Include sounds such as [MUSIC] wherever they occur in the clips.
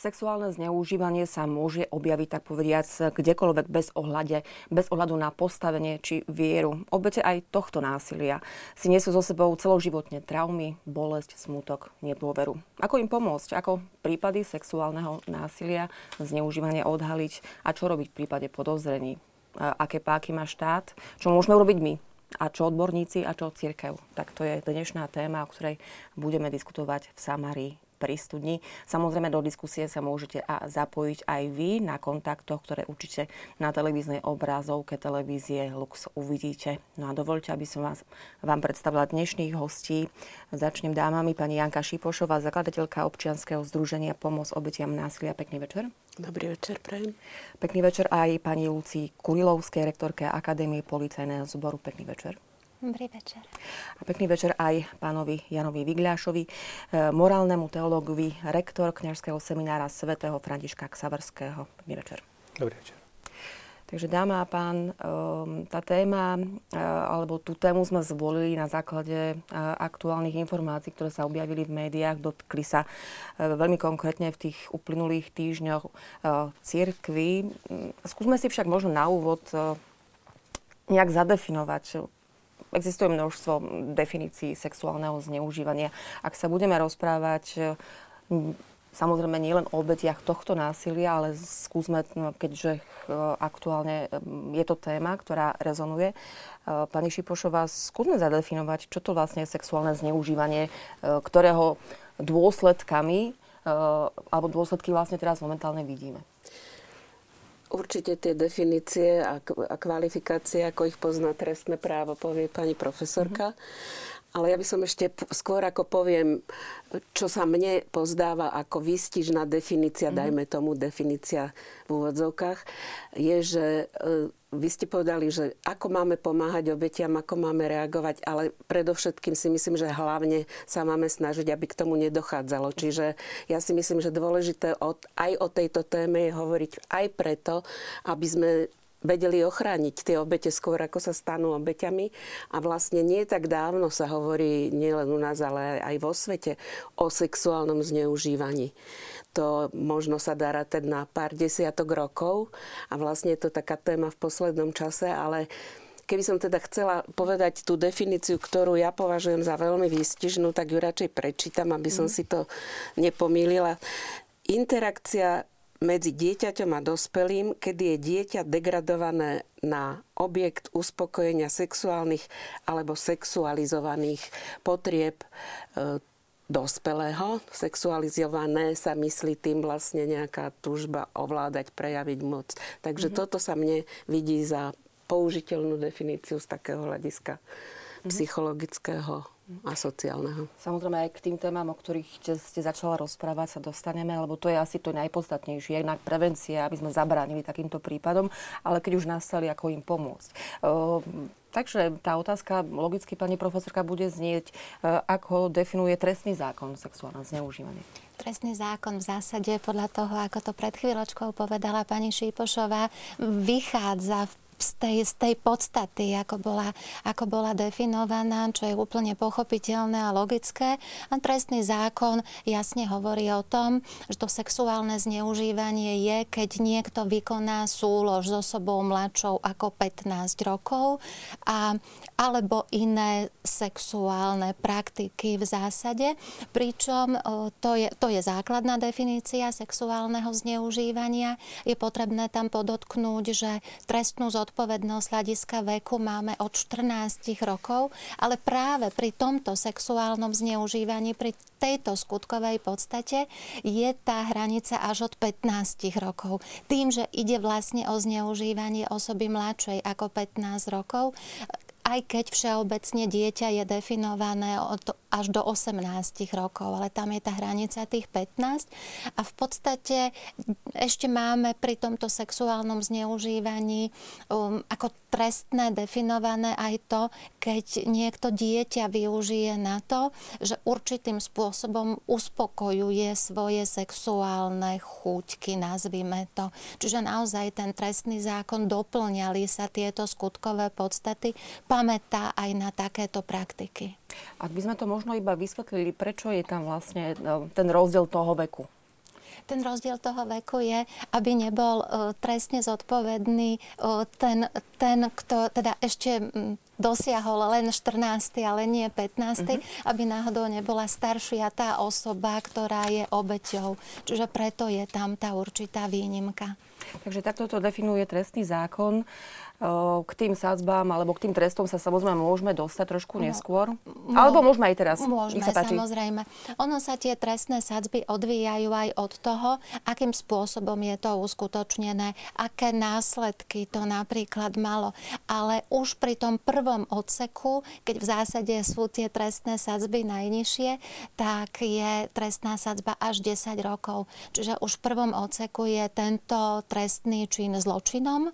Sexuálne zneužívanie sa môže objaviť, tak povediac, kdekoľvek bez, ohľade, bez ohľadu na postavenie či vieru. Obete aj tohto násilia si nesú so sebou celoživotne traumy, bolesť, smutok, nedôveru. Ako im pomôcť? Ako prípady sexuálneho násilia, zneužívania odhaliť a čo robiť v prípade podozrení? Aké páky má štát? Čo môžeme urobiť my? a čo odborníci a čo církev. Tak to je dnešná téma, o ktorej budeme diskutovať v Samárii pri studni. Samozrejme do diskusie sa môžete a zapojiť aj vy na kontaktoch, ktoré určite na televíznej obrazovke televízie Lux uvidíte. No a dovolte, aby som vás, vám predstavila dnešných hostí. Začnem dámami pani Janka Šipošová, zakladateľka občianskeho združenia Pomoc obetiam násilia. Pekný večer. Dobrý večer, prajem. Pekný večer aj pani Lucii Kurilovskej, rektorke Akadémie policajného zboru. Pekný večer. Dobrý večer. A pekný večer aj pánovi Janovi Vigľášovi, e, morálnemu teológovi, rektor kňažského seminára svätého Františka Ksaverského. Pekný večer. Dobrý večer. Takže dáma a pán, e, tá téma, e, alebo tú tému sme zvolili na základe aktuálnych informácií, ktoré sa objavili v médiách, dotkli sa veľmi konkrétne v tých uplynulých týždňoch církvy. Skúsme si však možno na úvod nejak zadefinovať, existuje množstvo definícií sexuálneho zneužívania. Ak sa budeme rozprávať samozrejme nielen o obetiach tohto násilia, ale skúsme, no, keďže aktuálne je to téma, ktorá rezonuje. Pani Šipošová, skúsme zadefinovať, čo to vlastne je sexuálne zneužívanie, ktorého dôsledkami alebo dôsledky vlastne teraz momentálne vidíme. Určite tie definície a, kvalifikácie, ako ich pozná trestné právo, povie pani profesorka. Mm-hmm. Ale ja by som ešte skôr ako poviem, čo sa mne pozdáva ako výstižná definícia, mm-hmm. dajme tomu definícia v úvodzovkách, je, že e, vy ste povedali, že ako máme pomáhať obetiam, ako máme reagovať, ale predovšetkým si myslím, že hlavne sa máme snažiť, aby k tomu nedochádzalo. Čiže ja si myslím, že dôležité aj o tejto téme je hovoriť aj preto, aby sme vedeli ochrániť tie obete skôr, ako sa stanú obeťami. A vlastne nie tak dávno sa hovorí nielen u nás, ale aj vo svete o sexuálnom zneužívaní. To možno sa dá rátať na pár desiatok rokov a vlastne je to taká téma v poslednom čase, ale keby som teda chcela povedať tú definíciu, ktorú ja považujem za veľmi výstižnú, tak ju radšej prečítam, aby som mm. si to nepomýlila. Interakcia medzi dieťaťom a dospelým, kedy je dieťa degradované na objekt uspokojenia sexuálnych alebo sexualizovaných potrieb e, dospelého. Sexualizované sa myslí tým vlastne nejaká tužba ovládať, prejaviť moc. Takže mm-hmm. toto sa mne vidí za použiteľnú definíciu z takého hľadiska. Psychologického a sociálneho. Samozrejme aj k tým témam, o ktorých ste, začala rozprávať, sa dostaneme, lebo to je asi to najpodstatnejšie. Jednak prevencia, aby sme zabránili takýmto prípadom, ale keď už nastali, ako im pomôcť. Uh, takže tá otázka logicky, pani profesorka, bude znieť, uh, ako definuje trestný zákon sexuálne zneužívanie. Trestný zákon v zásade podľa toho, ako to pred chvíľočkou povedala pani Šípošová, vychádza v z tej, z tej podstaty, ako bola, ako bola definovaná, čo je úplne pochopiteľné a logické. A trestný zákon jasne hovorí o tom, že to sexuálne zneužívanie je, keď niekto vykoná súlož s osobou mladšou ako 15 rokov a, alebo iné sexuálne praktiky v zásade. Pričom to je, to je základná definícia sexuálneho zneužívania. Je potrebné tam podotknúť, že trestnú zodpovednosť zodpovednosť hľadiska veku máme od 14 rokov, ale práve pri tomto sexuálnom zneužívaní, pri tejto skutkovej podstate je tá hranica až od 15 rokov. Tým, že ide vlastne o zneužívanie osoby mladšej ako 15 rokov, aj keď všeobecne dieťa je definované od až do 18 rokov, ale tam je tá hranica tých 15 a v podstate ešte máme pri tomto sexuálnom zneužívaní um, ako trestné definované aj to, keď niekto dieťa využije na to, že určitým spôsobom uspokojuje svoje sexuálne chuťky, nazvime to. Čiže naozaj ten trestný zákon doplňali sa tieto skutkové podstaty, pamätá aj na takéto praktiky. Ak by sme to možno iba vysvetlili, prečo je tam vlastne no, ten rozdiel toho veku? ten rozdiel toho veku je, aby nebol uh, trestne zodpovedný uh, ten, ten, kto teda ešte um, dosiahol len 14, ale nie 15, uh-huh. Mhm. aby náhodou nebola staršia tá osoba, ktorá je obeťou. Čiže preto je tam tá určitá výnimka. Takže takto to definuje trestný zákon k tým sadzbám alebo k tým trestom sa samozrejme môžeme dostať trošku no, neskôr? No, alebo môžeme aj teraz? Môžeme, sa samozrejme. Ono sa tie trestné sadzby odvíjajú aj od toho, akým spôsobom je to uskutočnené, aké následky to napríklad malo. Ale už pri tom prvom odseku, keď v zásade sú tie trestné sadzby najnižšie, tak je trestná sadzba až 10 rokov. Čiže už v prvom odseku je tento trestný čin zločinom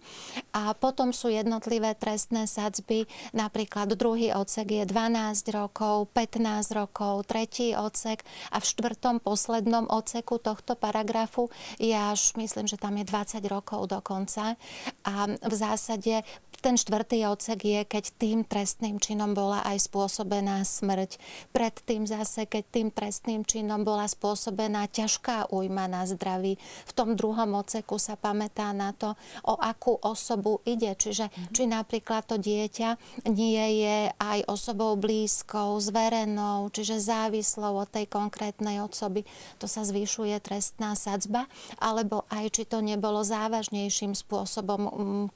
a potom sú jednotlivé trestné sadzby. Napríklad druhý odsek je 12 rokov, 15 rokov, tretí odsek a v štvrtom poslednom odseku tohto paragrafu je až, myslím, že tam je 20 rokov dokonca. A v zásade ten štvrtý odsek je, keď tým trestným činom bola aj spôsobená smrť. Predtým zase, keď tým trestným činom bola spôsobená ťažká újma na zdraví. V tom druhom odseku sa pamätá na to, o akú osobu ide. Čiže mm-hmm. či napríklad to dieťa nie je aj osobou blízkou, zverenou, čiže závislou od tej konkrétnej osoby. To sa zvyšuje trestná sadzba. Alebo aj či to nebolo závažnejším spôsobom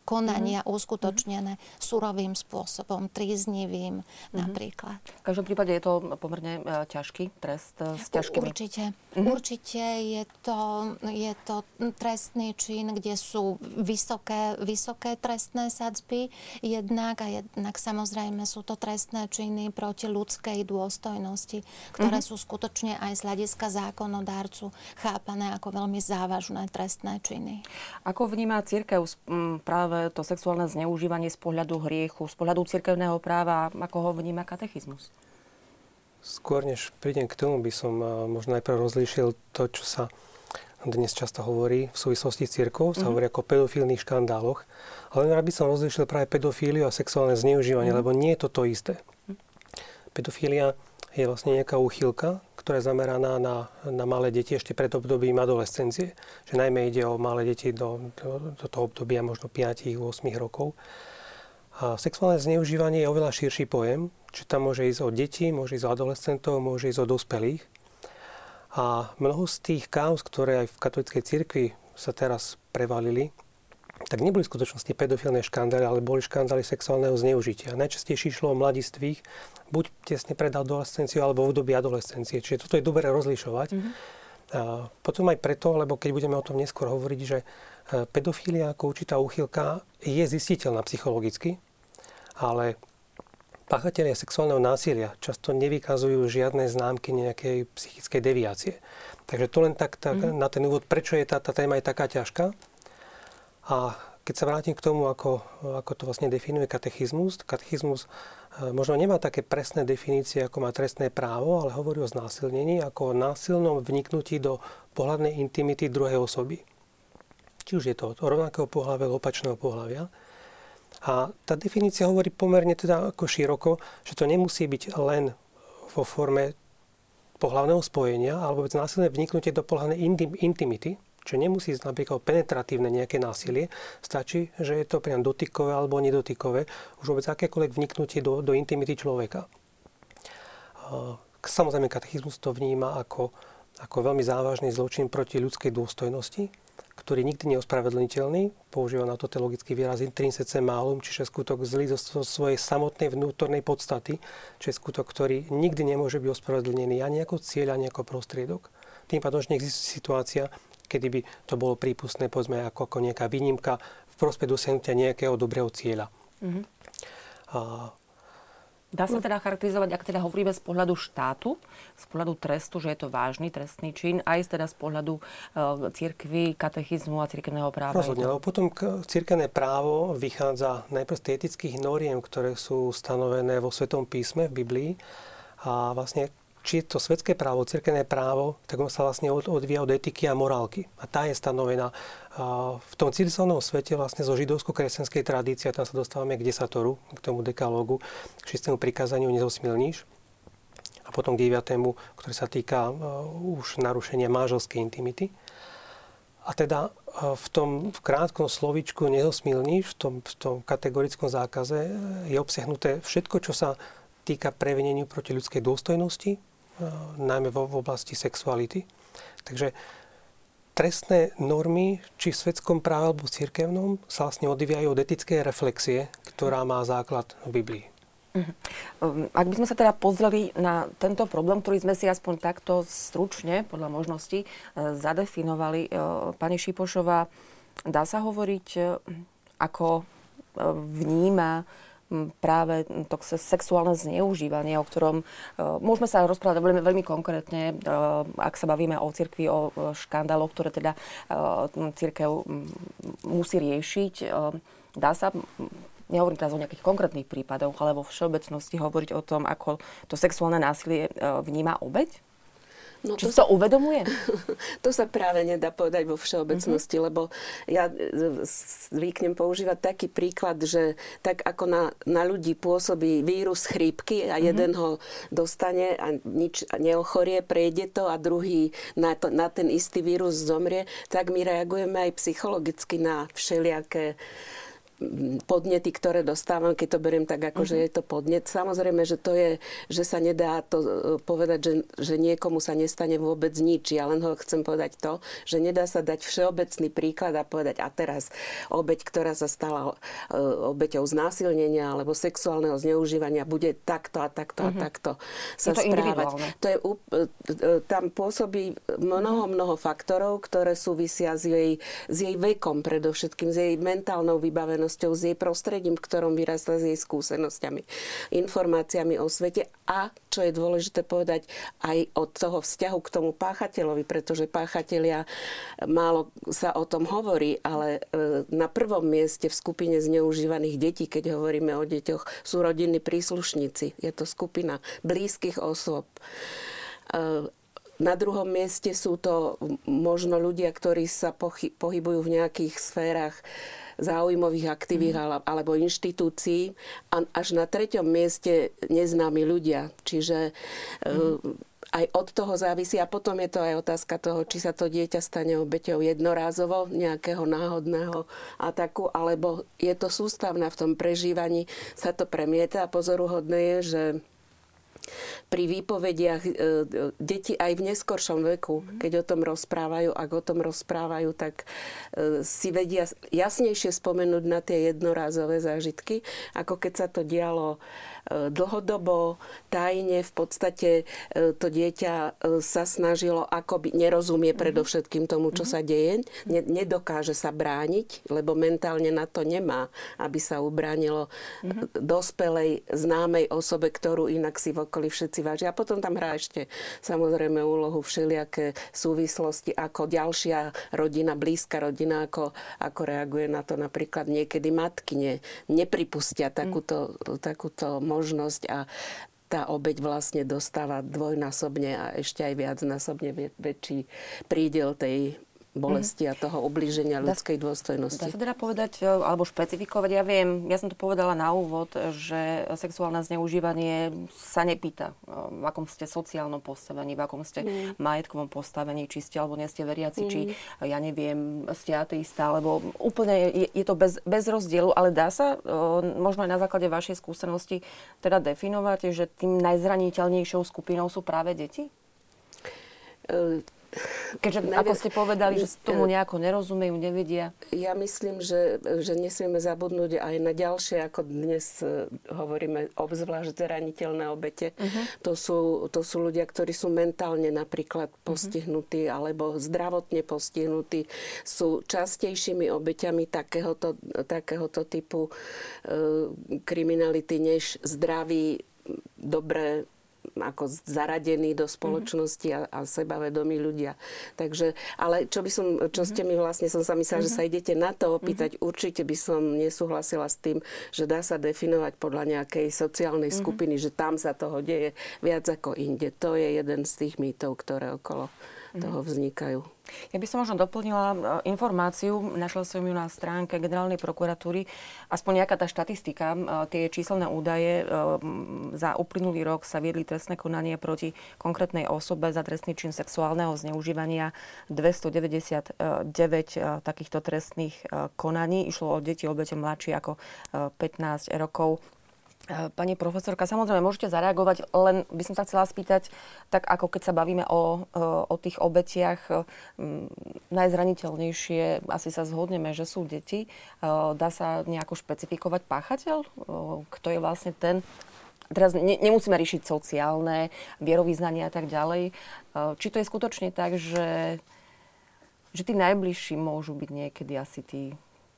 konania mm-hmm. uskutočného uskutočnené surovým spôsobom, tríznivým mm-hmm. napríklad. V každom prípade je to pomerne e, ťažký trest e, s ťažkými. Určite. Mm-hmm. Určite je to, je to trestný čin, kde sú vysoké, vysoké trestné sadzby jednak a jednak samozrejme sú to trestné činy proti ľudskej dôstojnosti, ktoré mm-hmm. sú skutočne aj z hľadiska zákonodárcu chápané ako veľmi závažné trestné činy. Ako vníma církev práve to sexuálne zneužívanie používanie z pohľadu hriechu, z pohľadu cirkevného práva, ako ho vníma katechizmus? Skôr než prídem k tomu, by som možno najprv rozlíšil to, čo sa dnes často hovorí v súvislosti s církou, sa mm-hmm. hovorí ako o pedofilných škandáloch. Ale rád by som rozlíšil práve pedofíliu a sexuálne zneužívanie, mm-hmm. lebo nie je to to isté. Pedofília je vlastne nejaká úchylka, ktorá je zameraná na, na malé deti ešte pred obdobím adolescencie. Že najmä ide o malé deti do, do, do toho obdobia možno 5-8 rokov. A sexuálne zneužívanie je oveľa širší pojem, či tam môže ísť o deti, môže ísť o adolescentov, môže ísť o dospelých. A mnoho z tých kauz, ktoré aj v katolíckej cirkvi sa teraz prevalili, tak neboli v skutočnosti pedofilné škandály, ale boli škandály sexuálneho zneužitia. Najčastejšie išlo o mladistvých, buď tesne pred adolescenciou, alebo v období adolescencie. Čiže toto je dobré rozlišovať. Mm-hmm. A potom aj preto, lebo keď budeme o tom neskôr hovoriť, že e, pedofília ako určitá úchylka je zistiteľná psychologicky, ale páchatelia sexuálneho násilia často nevykazujú žiadne známky nejakej psychickej deviácie. Takže to len tak, tak mm-hmm. na ten úvod, prečo je tá, tá téma je taká ťažká. A keď sa vrátim k tomu, ako, ako to vlastne definuje katechizmus, katechizmus e, možno nemá také presné definície, ako má trestné právo, ale hovorí o znásilnení ako o násilnom vniknutí do pohľadnej intimity druhej osoby. Či už je to od rovnakého pohľavia alebo opačného pohľavia. A tá definícia hovorí pomerne teda ako široko, že to nemusí byť len vo forme pohľavného spojenia alebo násilné vniknutie do pohľadnej intimity, čo nemusí ísť napríklad penetratívne nejaké násilie, stačí, že je to priam dotykové alebo nedotykové, už vôbec akékoľvek vniknutie do, do intimity človeka. Samozrejme, katechizmus to vníma ako, ako veľmi závažný zločin proti ľudskej dôstojnosti, ktorý nikdy nie je ospravedlniteľný. Používa na to teologický výraz intrinsece malum, čiže skutok zlý zo svojej samotnej vnútornej podstaty, čiže skutok, ktorý nikdy nemôže byť ospravedlnený ani ako cieľ, ani ako prostriedok. Tým pádom, že neexistuje situácia, kedy by to bolo prípustné, povedzme, ako, ako nejaká výnimka v prospech dosiahnutia nejakého dobrého cieľa. Mm-hmm. A, Dá sa teda charakterizovať, ak teda hovoríme z pohľadu štátu, z pohľadu trestu, že je to vážny trestný čin, aj teda z pohľadu e, cirkvy, katechizmu a cirkevného práva? Rozhodne, lebo potom cirkevné právo vychádza najprv z etických noriem, ktoré sú stanovené vo Svetom písme v Biblii a vlastne či je to svetské právo, cirkevné právo, tak on sa vlastne odvíja od etiky a morálky. A tá je stanovená v tom civilizovanom svete vlastne zo židovsko-kresťanskej tradície, tam sa dostávame k desatoru, k tomu dekalógu, k šistému prikázaniu nezosmilníš. A potom k 9., ktorý sa týka už narušenia manželskej intimity. A teda v tom v krátkom slovičku nezosmilníš, v tom, v tom kategorickom zákaze je obsiahnuté všetko, čo sa týka preveneniu proti ľudskej dôstojnosti, najmä v oblasti sexuality. Takže trestné normy, či v svetskom práve alebo v cirkevnom, sa vlastne odvíjajú od etickej reflexie, ktorá má základ v Biblii. Uh-huh. Ak by sme sa teda pozreli na tento problém, ktorý sme si aspoň takto stručne, podľa možností, e, zadefinovali, e, pani Šipošová, dá sa hovoriť, ako vníma práve to sexuálne zneužívanie, o ktorom môžeme sa rozprávať veľmi, veľmi konkrétne, ak sa bavíme o cirkvi, o škandáloch, ktoré teda církev musí riešiť. Dá sa nehovorím teraz o nejakých konkrétnych prípadoch, ale vo všeobecnosti hovoriť o tom, ako to sexuálne násilie vníma obeď? No Či to sa uvedomuje? [LAUGHS] To sa práve nedá povedať vo všeobecnosti, mm-hmm. lebo ja e, zvyknem používať taký príklad, že tak ako na, na ľudí pôsobí vírus chrípky a mm-hmm. jeden ho dostane a nič neochorie, prejde to a druhý na, to, na ten istý vírus zomrie, tak my reagujeme aj psychologicky na všelijaké podnety, ktoré dostávam, keď to beriem tak, ako mm-hmm. že mhm. je to podnet. Samozrejme, že to je, že sa nedá to e, povedať, že, že niekomu sa nestane vôbec nič. Ja len ho chcem povedať to, že nedá sa dať všeobecný príklad a povedať, a teraz obeď, ktorá sa stala e, obeťou znásilnenia alebo sexuálneho zneužívania, bude takto a takto mm-hmm. a mhm. takto sa je to správať. To je, e, tam pôsobí mnoho, mnoho faktorov, ktoré súvisia s jej, s jej vekom predovšetkým, s jej mentálnou vybavenosťou skúsenosťou, s jej prostredím, v ktorom vyrastla, s jej skúsenosťami, informáciami o svete a, čo je dôležité povedať, aj od toho vzťahu k tomu páchateľovi, pretože páchatelia, málo sa o tom hovorí, ale e, na prvom mieste v skupine zneužívaných detí, keď hovoríme o deťoch, sú rodinní príslušníci. Je to skupina blízkych osôb e, na druhom mieste sú to možno ľudia, ktorí sa pohybujú v nejakých sférach záujmových aktivít mm. alebo inštitúcií a až na treťom mieste neznámi ľudia. Čiže mm. aj od toho závisí a potom je to aj otázka toho, či sa to dieťa stane obeťou jednorázovo nejakého náhodného ataku, alebo je to sústavné v tom prežívaní, sa to premieta a pozoruhodné je, že pri výpovediach e, deti aj v neskoršom veku, mhm. keď o tom rozprávajú, ak o tom rozprávajú, tak e, si vedia jasnejšie spomenúť na tie jednorázové zážitky, ako keď sa to dialo E, dlhodobo, tajne v podstate e, to dieťa e, sa snažilo akoby, nerozumie mhm. predovšetkým tomu, čo mhm. sa deje, nedokáže sa brániť, lebo mentálne na to nemá, aby sa ubránilo mhm. dospelej, známej osobe, ktorú inak si v okolí všetci vážia. A potom tam hrá ešte samozrejme úlohu všelijaké súvislosti, ako ďalšia rodina, blízka rodina, ako, ako reaguje na to napríklad niekedy matky ne, nepripustia takúto, takúto možnosť a tá obeď vlastne dostáva dvojnásobne a ešte aj viacnásobne väčší prídel tej bolesti a toho ublíženia ľudskej dôstojnosti. Dá sa teda povedať, e, alebo špecifikovať, ja viem, ja som to povedala na úvod, že sexuálne zneužívanie sa nepýta, e, v akom ste sociálnom postavení, v akom ste mm. majetkovom postavení, či ste alebo nie ste veriaci, mm. či ja neviem, ste ateista, alebo úplne je, je to bez, bez rozdielu, ale dá sa e, možno aj na základe vašej skúsenosti teda definovať, že tým najzraniteľnejšou skupinou sú práve deti? Keďže, Neviem, ako ste povedali, že tomu nejako nerozumejú, nevedia. Ja myslím, že, že nesmieme zabudnúť aj na ďalšie, ako dnes e, hovoríme, obzvlášť zraniteľné obete. Uh-huh. To, sú, to sú ľudia, ktorí sú mentálne napríklad mhm. postihnutí uh-huh. alebo zdravotne postihnutí. Sú častejšími obeťami takéhoto, takéhoto typu e, kriminality než zdraví, dobré ako zaradení do spoločnosti a, a sebavedomí ľudia. Takže, ale čo by som, čo ste mi vlastne, som sa myslela, že sa idete na to opýtať, určite by som nesúhlasila s tým, že dá sa definovať podľa nejakej sociálnej skupiny, že tam sa toho deje viac ako inde. To je jeden z tých mýtov, ktoré okolo toho vznikajú. Ja by som možno doplnila e, informáciu, našla som ju na stránke generálnej prokuratúry, aspoň nejaká tá štatistika, e, tie číselné údaje, e, za uplynulý rok sa viedli trestné konanie proti konkrétnej osobe za trestný čin sexuálneho zneužívania 299 takýchto trestných konaní. Išlo o deti obete mladšie ako 15 rokov. Pani profesorka, samozrejme môžete zareagovať, len by som sa chcela spýtať, tak ako keď sa bavíme o, o tých obetiach, najzraniteľnejšie, asi sa zhodneme, že sú deti. Dá sa nejako špecifikovať páchateľ? Kto je vlastne ten, teraz ne, nemusíme riešiť sociálne, vierovýznania a tak ďalej. Či to je skutočne tak, že, že tí najbližší môžu byť niekedy asi tí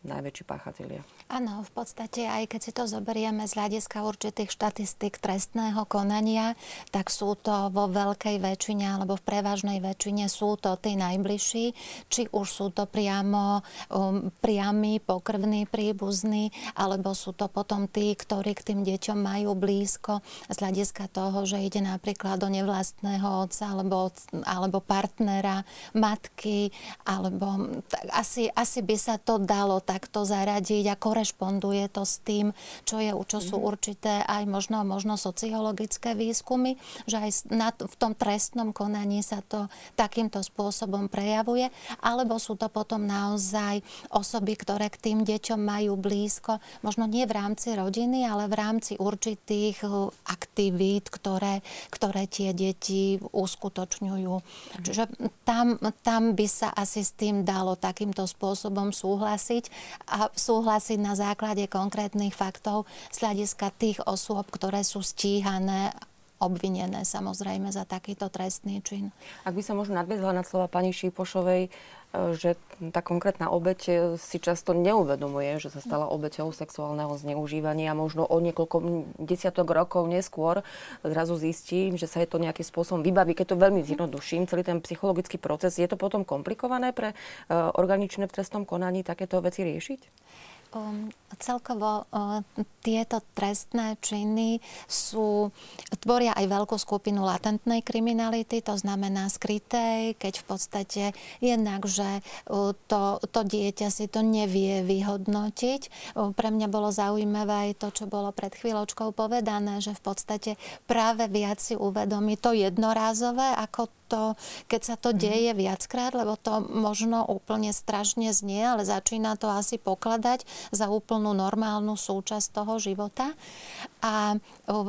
najväčší páchatelia? Áno, v podstate aj keď si to zoberieme z hľadiska určitých štatistik trestného konania, tak sú to vo veľkej väčšine alebo v prevažnej väčšine sú to tí najbližší, či už sú to priamo um, priami, pokrvní príbuzní, alebo sú to potom tí, ktorí k tým deťom majú blízko z hľadiska toho, že ide napríklad do nevlastného otca alebo, alebo partnera, matky, alebo tak asi, asi by sa to dalo takto zaradiť a korešponduje to s tým, čo, je, čo sú mhm. určité aj možno, možno sociologické výskumy, že aj na, v tom trestnom konaní sa to takýmto spôsobom prejavuje, alebo sú to potom naozaj osoby, ktoré k tým deťom majú blízko, možno nie v rámci rodiny, ale v rámci určitých uh, aktivít, ktoré, ktoré tie deti uskutočňujú. Mhm. Čiže tam, tam by sa asi s tým dalo takýmto spôsobom súhlasiť a súhlasiť na základe konkrétnych faktov z hľadiska tých osôb, ktoré sú stíhané obvinené samozrejme za takýto trestný čin. Ak by sa možno nadviezla na slova pani Šípošovej, že tá konkrétna obeď si často neuvedomuje, že sa stala obeťou sexuálneho zneužívania. Možno o niekoľko desiatok rokov neskôr zrazu zistí, že sa je to nejakým spôsobom vybaví. Keď to veľmi zjednoduším, celý ten psychologický proces, je to potom komplikované pre uh, organičné v trestnom konaní takéto veci riešiť? Um, celkovo uh, tieto trestné činy sú, tvoria aj veľkú skupinu latentnej kriminality, to znamená skrytej, keď v podstate jednak, že uh, to, to dieťa si to nevie vyhodnotiť. Uh, pre mňa bolo zaujímavé aj to, čo bolo pred chvíľočkou povedané, že v podstate práve viac si uvedomí to jednorázové, ako to, keď sa to mhm. deje viackrát, lebo to možno úplne strašne znie, ale začína to asi pokladať za úplnú normálnu súčasť toho života. A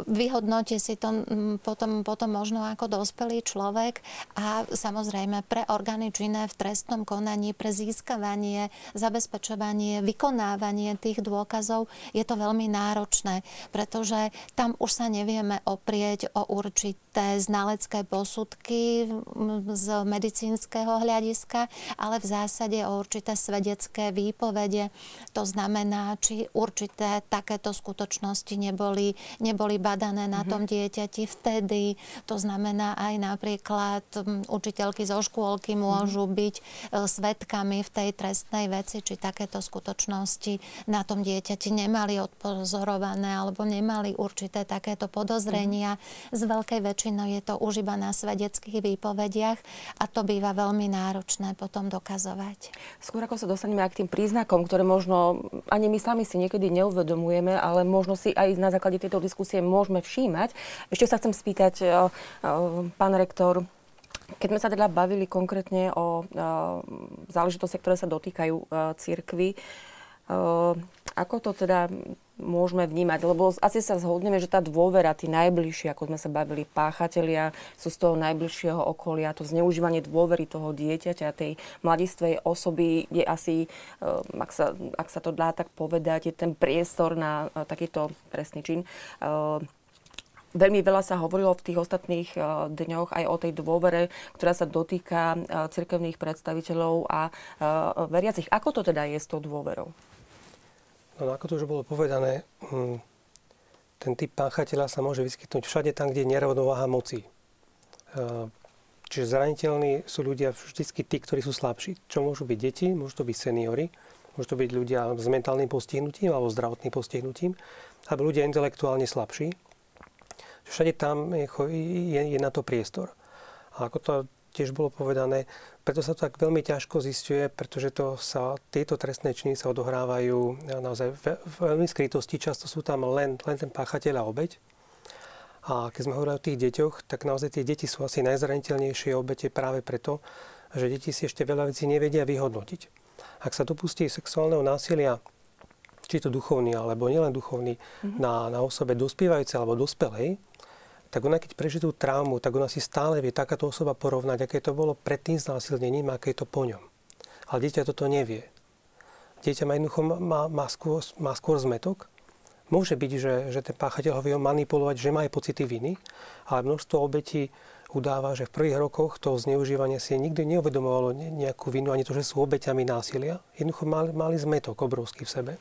vyhodnotí si to potom, potom možno ako dospelý človek a samozrejme pre orgány činné v trestnom konaní, pre získavanie, zabezpečovanie, vykonávanie tých dôkazov je to veľmi náročné, pretože tam už sa nevieme oprieť o určité znalecké posudky, z medicínskeho hľadiska, ale v zásade o určité svedecké výpovede. To znamená, či určité takéto skutočnosti neboli, neboli badané na mm-hmm. tom dieťati vtedy. To znamená aj napríklad učiteľky zo škôlky môžu mm-hmm. byť e, svetkami v tej trestnej veci, či takéto skutočnosti na tom dieťati nemali odpozorované alebo nemali určité takéto podozrenia. Mm-hmm. Z veľkej väčšinou je to už iba na svedeckých výpovediach a to býva veľmi náročné potom dokazovať. Skôr ako sa dostaneme aj k tým príznakom, ktoré možno ani my sami si niekedy neuvedomujeme, ale možno si aj na základe tejto diskusie môžeme všímať. Ešte sa chcem spýtať, eh, eh, pán rektor, keď sme sa teda bavili konkrétne o eh, záležitostiach, ktoré sa dotýkajú církvy, ako to teda môžeme vnímať? Lebo asi sa zhodneme, že tá dôvera, tí najbližší, ako sme sa bavili, páchatelia, sú z toho najbližšieho okolia, to zneužívanie dôvery toho dieťaťa, tej mladistvej osoby je asi, eh, ak sa, ak sa to dá tak povedať, je ten priestor na eh, takýto trestný čin. Eh, veľmi veľa sa hovorilo v tých ostatných dňoch aj o tej dôvere, ktorá sa dotýka cirkevných predstaviteľov a veriacich. Ako to teda je s tou dôverou? No ako to už bolo povedané, hm, ten typ páchateľa sa môže vyskytnúť všade tam, kde je nerovnováha moci. Čiže zraniteľní sú ľudia vždy tí, ktorí sú slabší. Čo môžu byť deti, môžu to byť seniory, môžu to byť ľudia s mentálnym postihnutím alebo zdravotným postihnutím, alebo ľudia intelektuálne slabší. Všade tam je, je, je na to priestor. A ako to tiež bolo povedané, preto sa to tak veľmi ťažko zistuje, pretože to sa, tieto trestné činy sa odohrávajú naozaj v, v veľmi skrytosti. Často sú tam len, len ten páchateľ a obeď. A keď sme hovorili o tých deťoch, tak naozaj tie deti sú asi najzraniteľnejšie obete práve preto, že deti si ešte veľa vecí nevedia vyhodnotiť. Ak sa dopustí sexuálneho násilia, či to duchovný, alebo nielen duchovný, mm-hmm. na, na osobe dospievajúcej alebo dospelej, tak ona keď prežije traumu, tak ona si stále vie takáto osoba porovnať, aké to bolo pred tým znásilnením aké je to po ňom. Ale dieťa toto nevie. Dieťa má jednoducho má, má, skôr, má skôr zmetok. Môže byť, že, že ten páchateľ ho vie manipulovať, že má aj pocity viny, ale množstvo obetí udáva, že v prvých rokoch toho zneužívania si nikdy neuvedomovalo nejakú vinu, ani to, že sú obeťami násilia. Jednoducho mali, mali zmetok obrovský v sebe.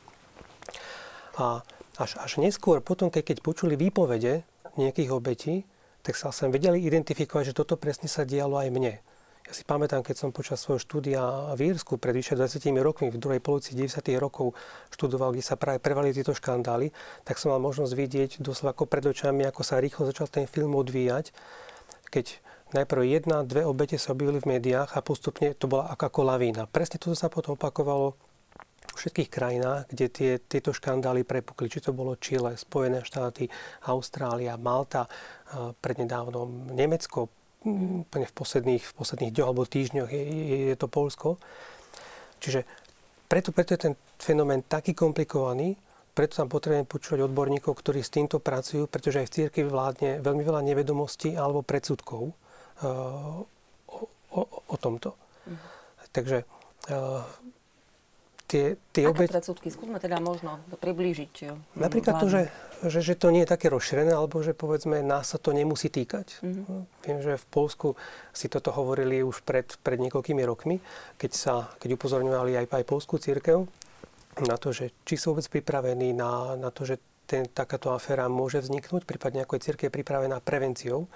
A až, až neskôr, potom, keď, keď počuli výpovede nejakých obetí, tak sa sem vedeli identifikovať, že toto presne sa dialo aj mne. Ja si pamätám, keď som počas svojho štúdia v Írsku pred vyše 20 rokmi, v druhej polovici 90. rokov študoval, kde sa práve prevali tieto škandály, tak som mal možnosť vidieť doslova ako pred očami, ako sa rýchlo začal ten film odvíjať, keď najprv jedna, dve obete sa objavili v médiách a postupne to bola ako lavína. Presne toto sa potom opakovalo všetkých krajinách, kde tie, tieto škandály prepukli, či to bolo Čile, Spojené štáty, Austrália, Malta, prednedávnom Nemecko, úplne v posledných, v posledných dňoch alebo týždňoch je, je, je to Polsko. Čiže preto, preto je ten fenomén taký komplikovaný, preto tam potrebujeme počúvať odborníkov, ktorí s týmto pracujú, pretože aj v cirkvi vládne veľmi veľa nevedomostí alebo predsudkov uh, o, o, o tomto. Mm. Takže uh, tie, tie Aké obeť... predsudky? Skúsme teda možno priblížiť. Jo, Napríklad to, že, že, že to nie je také rozšírené, alebo že povedzme nás sa to nemusí týkať. Mm-hmm. Viem, že v Polsku si toto hovorili už pred, pred niekoľkými rokmi, keď, sa, keď upozorňovali aj, aj polskú církev na to, že či sú vôbec pripravení na, na to, že ten, takáto aféra môže vzniknúť, prípadne ako je církev pripravená prevenciou,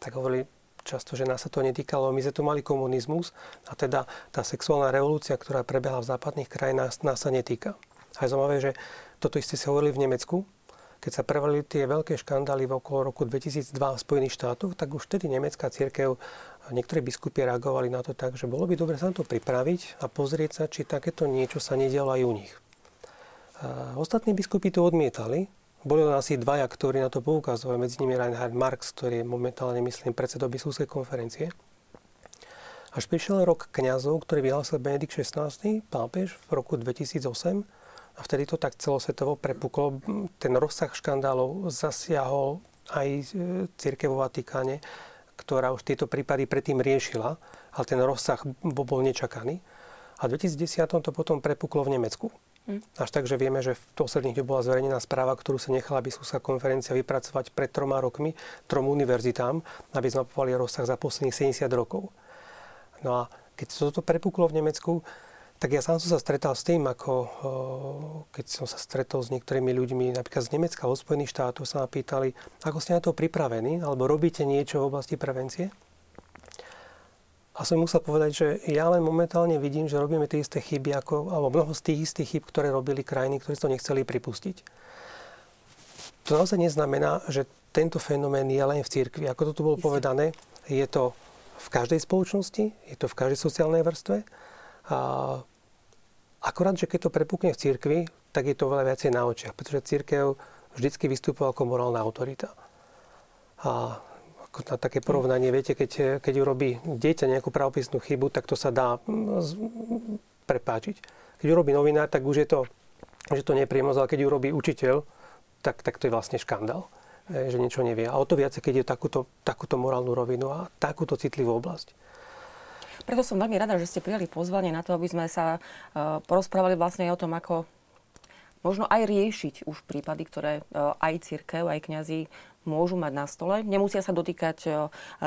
tak hovorili, často, že nás sa to netýkalo. My sme tu mali komunizmus a teda tá sexuálna revolúcia, ktorá prebehla v západných krajinách, nás sa netýka. A je zaujímavé, že toto isté si hovorili v Nemecku, keď sa prevalili tie veľké škandály v okolo roku 2002 v Spojených štátoch, tak už vtedy nemecká církev, niektorí biskupy reagovali na to tak, že bolo by dobre sa na to pripraviť a pozrieť sa, či takéto niečo sa nedialo aj u nich. A ostatní biskupy to odmietali, boli asi dvaja, ktorí na to poukazovali. Medzi nimi Reinhard Marx, ktorý je momentálne, myslím, predsedom biskupskej konferencie. Až prišiel rok kňazov, ktorý vyhlásil Benedikt XVI, pápež, v roku 2008. A vtedy to tak celosvetovo prepuklo. Ten rozsah škandálov zasiahol aj e, církev vo Vatikáne, ktorá už tieto prípady predtým riešila, ale ten rozsah bol nečakaný. A v 2010 to potom prepuklo v Nemecku. Až tak, že vieme, že v posledných dňoch bola zverejnená správa, ktorú sa nechala biskupská konferencia vypracovať pred troma rokmi, trom univerzitám, aby zmapovali rozsah za posledných 70 rokov. No a keď sa toto prepuklo v Nemecku, tak ja sám som sa stretal s tým, ako keď som sa stretol s niektorými ľuďmi, napríklad z Nemecka, od Spojených štátov, sa ma pýtali, ako ste na to pripravení, alebo robíte niečo v oblasti prevencie. A som musel povedať, že ja len momentálne vidím, že robíme tie isté chyby, ako, alebo mnoho z tých istých chyb, ktoré robili krajiny, ktoré to nechceli pripustiť. To naozaj neznamená, že tento fenomén je len v cirkvi. Ako to tu bolo Isté. povedané, je to v každej spoločnosti, je to v každej sociálnej vrstve. A akorát, že keď to prepukne v cirkvi, tak je to veľa viacej na očiach, pretože církev vždycky vystupovala ako morálna autorita. A na také porovnanie, viete, keď, keď urobí dieťa nejakú pravopisnú chybu, tak to sa dá mm, prepáčiť. Keď urobí novinár, tak už je to, že to nepríjemnosť, ale keď urobí učiteľ, tak, tak to je vlastne škandál, e, že niečo nevie. A o to viac, keď je takúto, takúto morálnu rovinu a takúto citlivú oblasť. Preto som veľmi rada, že ste prijali pozvanie na to, aby sme sa uh, porozprávali vlastne o tom, ako možno aj riešiť už prípady, ktoré uh, aj církev, aj kňazi môžu mať na stole. Nemusia sa dotýkať e,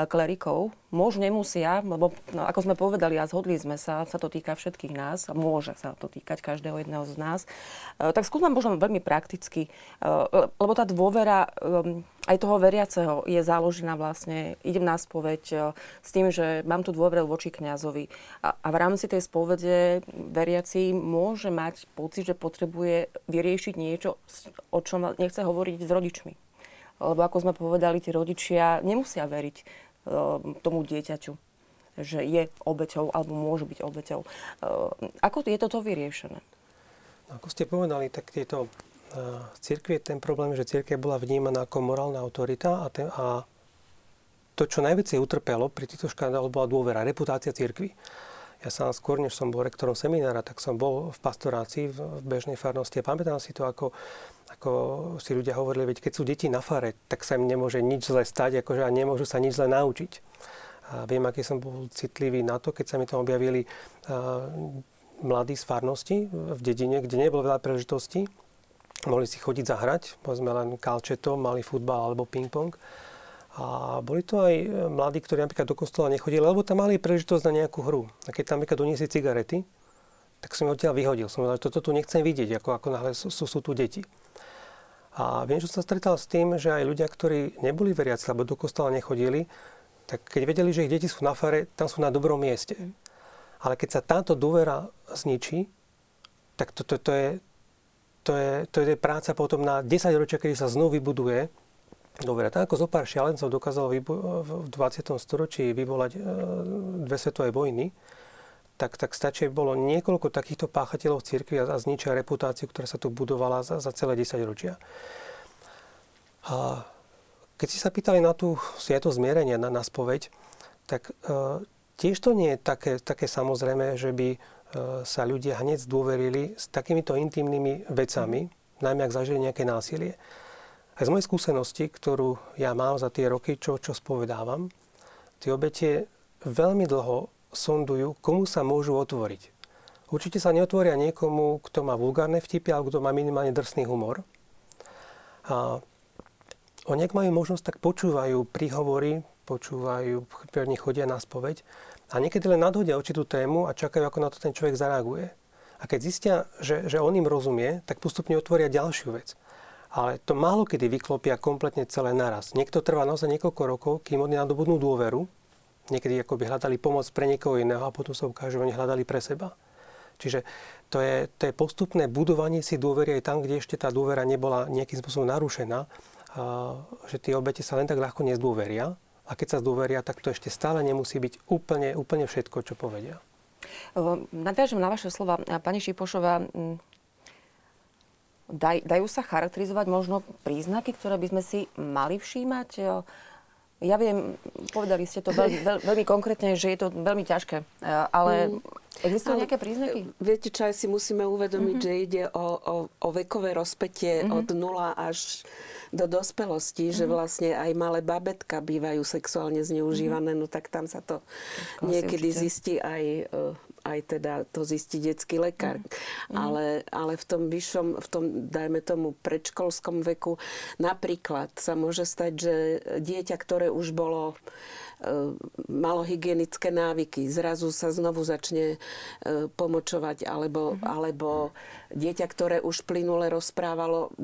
klerikov. Môžu, nemusia, lebo no, ako sme povedali a zhodli sme sa, sa to týka všetkých nás a môže sa to týkať každého jedného z nás. E, tak skúsme možno veľmi prakticky, e, lebo tá dôvera aj toho veriaceho je založená vlastne, idem na spoveď s tým, že mám tu dôveru voči kňazovi. A, v rámci tej spovede veriaci môže mať pocit, že potrebuje vyriešiť niečo, o čom nechce hovoriť s rodičmi lebo ako sme povedali, tí rodičia nemusia veriť uh, tomu dieťaťu. že je obeťou alebo môže byť obeťou. Ako je toto vyriešené? Ako ste povedali, tak tieto církvi je ten problém, že církev bola vnímaná ako morálna autorita a, ten, a to, čo najviacej utrpelo pri týchto škandáloch, bola dôvera, reputácia církvy. Ja sám skôr, než som bol rektorom seminára, tak som bol v pastorácii v bežnej farnosti a pamätám si to, ako, ako si ľudia hovorili, veď keď sú deti na fare, tak sa im nemôže nič zle stať, akože a nemôžu sa nič zle naučiť. A viem, aký som bol citlivý na to, keď sa mi tam objavili uh, mladí z farnosti v dedine, kde nebolo veľa príležitostí. Mohli si chodiť zahrať, povedzme len kalčeto, mali futbal alebo ping-pong. A boli to aj e, mladí, ktorí napríklad do kostola nechodili, lebo tam mali príležitosť na nejakú hru. A keď tam napríklad doniesli cigarety, tak som ich odtiaľ vyhodil. Som povedal, že toto tu nechcem vidieť, ako, ako náhle sú, sú, sú tu deti. A viem, že som sa stretal s tým, že aj ľudia, ktorí neboli veriaci, alebo do kostola nechodili, tak keď vedeli, že ich deti sú na fare, tam sú na dobrom mieste. Ale keď sa táto dôvera zničí, tak to, to, to, je, to, je, to je práca potom na 10 ročia, kedy sa znovu vybuduje Dobre, tak ako zo pár šialencov dokázalo v 20. storočí vyvolať e, dve svetové vojny, tak, tak stačí bolo niekoľko takýchto páchateľov v a, a zničia reputáciu, ktorá sa tu budovala za, za celé 10 ročia. A keď si sa pýtali na tú sviato zmierenia, na, na spoveď, tak e, tiež to nie je také, také samozrejme, že by e, sa ľudia hneď zdôverili s takýmito intimnými vecami, najmä ak zažili nejaké násilie. Aj z mojej skúsenosti, ktorú ja mám za tie roky, čo, čo spovedávam, tie obete veľmi dlho sondujú, komu sa môžu otvoriť. Určite sa neotvoria niekomu, kto má vulgárne vtipy, alebo kto má minimálne drsný humor. A oni, ak majú možnosť, tak počúvajú príhovory, počúvajú, pevne chodia na spoveď a niekedy len nadhodia určitú tému a čakajú, ako na to ten človek zareaguje. A keď zistia, že, že on im rozumie, tak postupne otvoria ďalšiu vec ale to málo kedy vyklopia kompletne celé naraz. Niekto trvá naozaj niekoľko rokov, kým oni nadobudnú dôveru, niekedy ako by hľadali pomoc pre niekoho iného a potom sa ukáže, že oni hľadali pre seba. Čiže to je, to je postupné budovanie si dôvery aj tam, kde ešte tá dôvera nebola nejakým spôsobom narušená, že tie obete sa len tak ľahko nezdôveria. A keď sa zdôveria, tak to ešte stále nemusí byť úplne, úplne všetko, čo povedia. Nadviažem na vaše slova. Pani Šipošová, Daj, dajú sa charakterizovať možno príznaky, ktoré by sme si mali všímať? Ja viem, povedali ste to veľmi, veľ, veľmi konkrétne, že je to veľmi ťažké, e, ale mm. existujú nejaké príznaky? Viete, čo aj si musíme uvedomiť, mm-hmm. že ide o, o, o vekové rozpetie mm-hmm. od 0 až do dospelosti, mm-hmm. že mhm. vlastne aj malé babetka bývajú sexuálne zneužívané, mm-hmm. no tak tam sa to Asi niekedy určite. zistí aj e, aj teda to zistí detský lekár. Mm. Ale, ale v tom vyššom, v tom, dajme tomu, predškolskom veku napríklad sa môže stať, že dieťa, ktoré už bolo e, malo hygienické návyky, zrazu sa znovu začne e, pomočovať, alebo, mm-hmm. alebo dieťa, ktoré už plynule rozprávalo,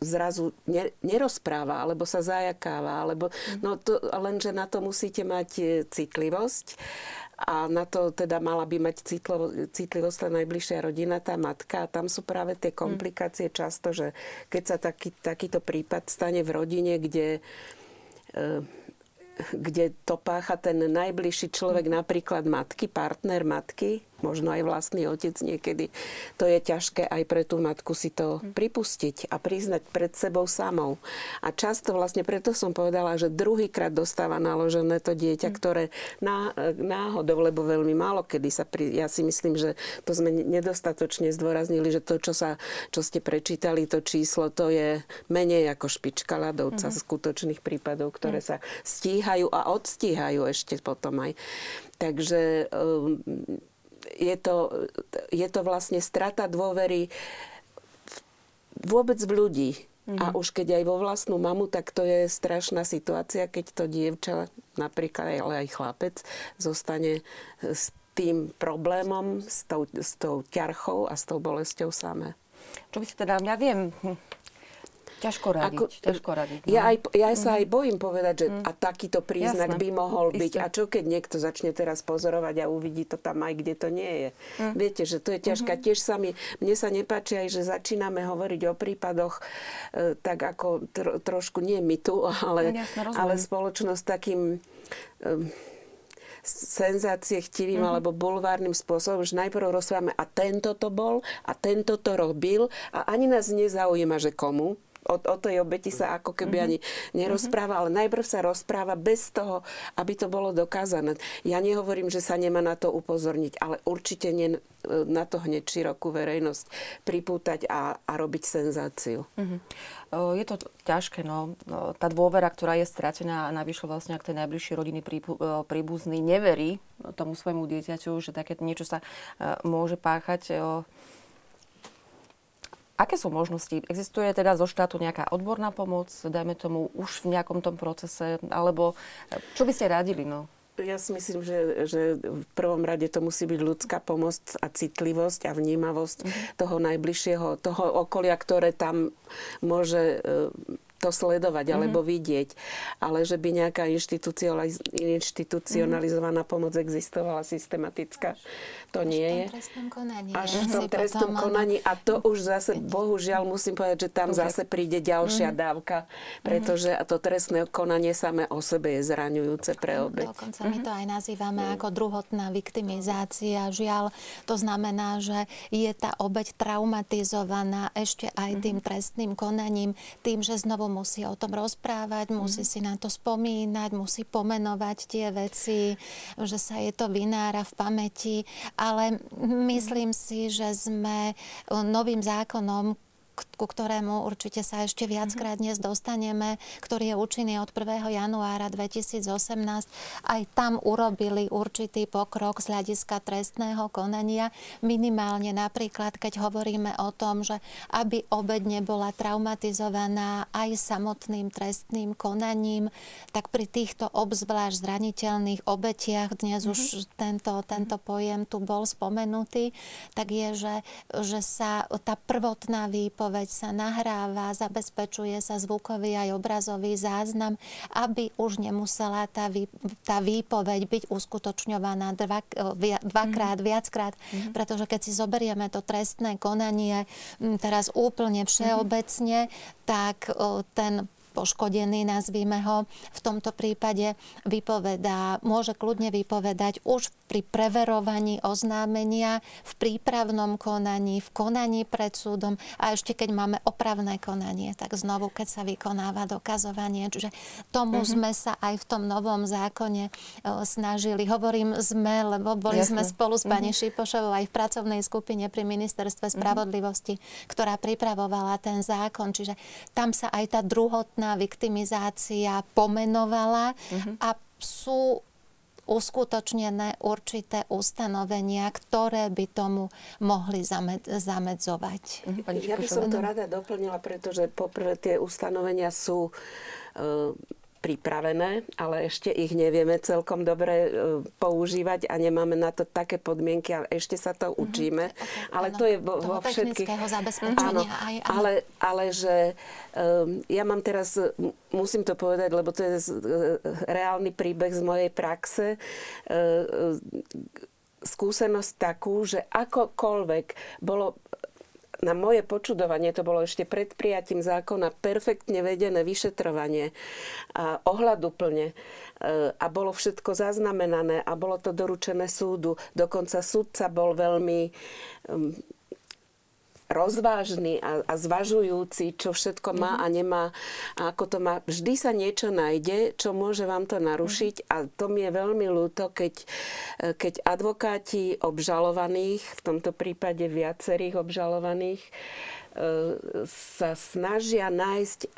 zrazu nerozpráva, alebo sa zajakáva, alebo, mhm. no to, lenže na to musíte mať e, citlivosť a na to teda mala by mať citlivo, citlivosť tá najbližšia rodina, tá matka. A tam sú práve tie komplikácie mm. často, že keď sa taký, takýto prípad stane v rodine, kde e, kde to pácha ten najbližší človek, mm. napríklad matky, partner matky, možno aj vlastný otec niekedy. To je ťažké aj pre tú matku si to hm. pripustiť a priznať pred sebou samou. A často vlastne preto som povedala, že druhýkrát dostáva naložené to dieťa, hm. ktoré ná, náhodou, lebo veľmi málo kedy sa pri... Ja si myslím, že to sme nedostatočne zdôraznili, že to, čo, sa, čo ste prečítali, to číslo, to je menej ako špička ľadovca mm-hmm. skutočných prípadov, ktoré mm. sa stíhajú a odstíhajú ešte potom aj. Takže um, je to, je to vlastne strata dôvery vôbec v ľudí. Mm-hmm. A mhm. už keď aj vo vlastnú mamu, tak to je strašná situácia, keď to dievča, napríklad ale aj chlapec, zostane s tým problémom, s tou, s tou ťarchou a s tou bolesťou samé. Čo by si teda, ja viem, Ťažko radiť. Ako, ťažko radiť no. ja, aj, ja sa aj bojím povedať, že mm. a takýto príznak Jasné. by mohol byť. Isté. A čo keď niekto začne teraz pozorovať a uvidí to tam aj, kde to nie je. Mm. Viete, že to je ťažké. Mm-hmm. Tiež sa mi, mne sa nepáči aj, že začíname hovoriť o prípadoch e, tak ako tro, trošku, nie my tu, ale, Jasné, ale spoločnosť takým... E, senzácie chtivým mm-hmm. alebo bulvárnym spôsobom, že najprv rozprávame a tento to bol a tento to robil a ani nás nezaujíma, že komu, o, o tej obeti sa ako keby mm-hmm. ani nerozpráva, ale najprv sa rozpráva bez toho, aby to bolo dokázané. Ja nehovorím, že sa nemá na to upozorniť, ale určite nie na to hneď širokú verejnosť pripútať a, a robiť senzáciu. Mm-hmm. Je to ťažké, no. Tá dôvera, ktorá je stratená a navyše vlastne, ak ten najbližší rodiny príbuzný neverí tomu svojmu dieťaťu, že také niečo sa môže páchať, Aké sú možnosti? Existuje teda zo štátu nejaká odborná pomoc, dajme tomu už v nejakom tom procese, alebo eh, čo by ste radili? No? Ja si myslím, že, že v prvom rade to musí byť ľudská pomoc a citlivosť a vnímavosť mm-hmm. toho najbližšieho, toho okolia, ktoré tam môže eh, to sledovať mm-hmm. alebo vidieť, ale že by nejaká inštitucionalizovaná pomoc existovala systematická, to nie je. Konaní, Až v tom trestnom konaní. A to už zase, bohužiaľ, musím povedať, že tam zase príde ďalšia mm-hmm. dávka, pretože to trestné konanie samé o sebe je zraňujúce pre obeť. Dokonca my to aj nazývame mm. ako druhotná viktimizácia. Žiaľ, to znamená, že je tá obeť traumatizovaná ešte aj tým trestným konaním, tým, že znovu musí o tom rozprávať, musí mm. si na to spomínať, musí pomenovať tie veci, že sa je to vynára v pamäti. Ale myslím si, že sme novým zákonom, ku ktorému určite sa ešte viackrát mhm. dnes dostaneme, ktorý je účinný od 1. januára 2018. Aj tam urobili určitý pokrok z hľadiska trestného konania. Minimálne napríklad, keď hovoríme o tom, že aby obed nebola traumatizovaná aj samotným trestným konaním, tak pri týchto obzvlášť zraniteľných obetiach, dnes mm-hmm. už tento, tento pojem tu bol spomenutý, tak je, že, že sa tá prvotná výpoveď výpoveď sa nahráva, zabezpečuje sa zvukový aj obrazový záznam, aby už nemusela tá, vý, tá výpoveď byť uskutočňovaná dva, dvakrát, mm. viackrát, mm. pretože keď si zoberieme to trestné konanie teraz úplne všeobecne, mm. tak ten poškodený, nazvíme ho, v tomto prípade vypovedá, môže kľudne vypovedať už pri preverovaní oznámenia, v prípravnom konaní, v konaní pred súdom a ešte keď máme opravné konanie, tak znovu, keď sa vykonáva dokazovanie. Čiže tomu uh-huh. sme sa aj v tom novom zákone o, snažili. Hovorím sme, lebo boli Jasne. sme spolu s pani uh-huh. Šipošovou aj v pracovnej skupine pri Ministerstve spravodlivosti, uh-huh. ktorá pripravovala ten zákon. Čiže tam sa aj tá druhotná viktimizácia pomenovala uh-huh. a sú uskutočnené určité ustanovenia, ktoré by tomu mohli zamed- zamedzovať. Uh-huh. Ja by som to rada doplnila, pretože poprvé tie ustanovenia sú uh, pripravené, ale ešte ich nevieme celkom dobre e, používať a nemáme na to také podmienky a ešte sa to mhm. učíme. Mm-hmm. Ale áno, to je vo, vo všetkých... Áno, aj, áno. Ale, ale že um, ja mám teraz, musím to povedať, lebo to je z, uh, reálny príbeh z mojej praxe, uh, skúsenosť takú, že akokoľvek bolo na moje počudovanie, to bolo ešte pred prijatím zákona, perfektne vedené vyšetrovanie a ohľaduplne e, a bolo všetko zaznamenané a bolo to doručené súdu. Dokonca súdca bol veľmi rozvážny a, a zvažujúci, čo všetko má mm-hmm. a nemá a ako to má. Vždy sa niečo nájde, čo môže vám to narušiť mm-hmm. a to mi je veľmi ľúto, keď, keď advokáti obžalovaných, v tomto prípade viacerých obžalovaných, sa snažia nájsť e,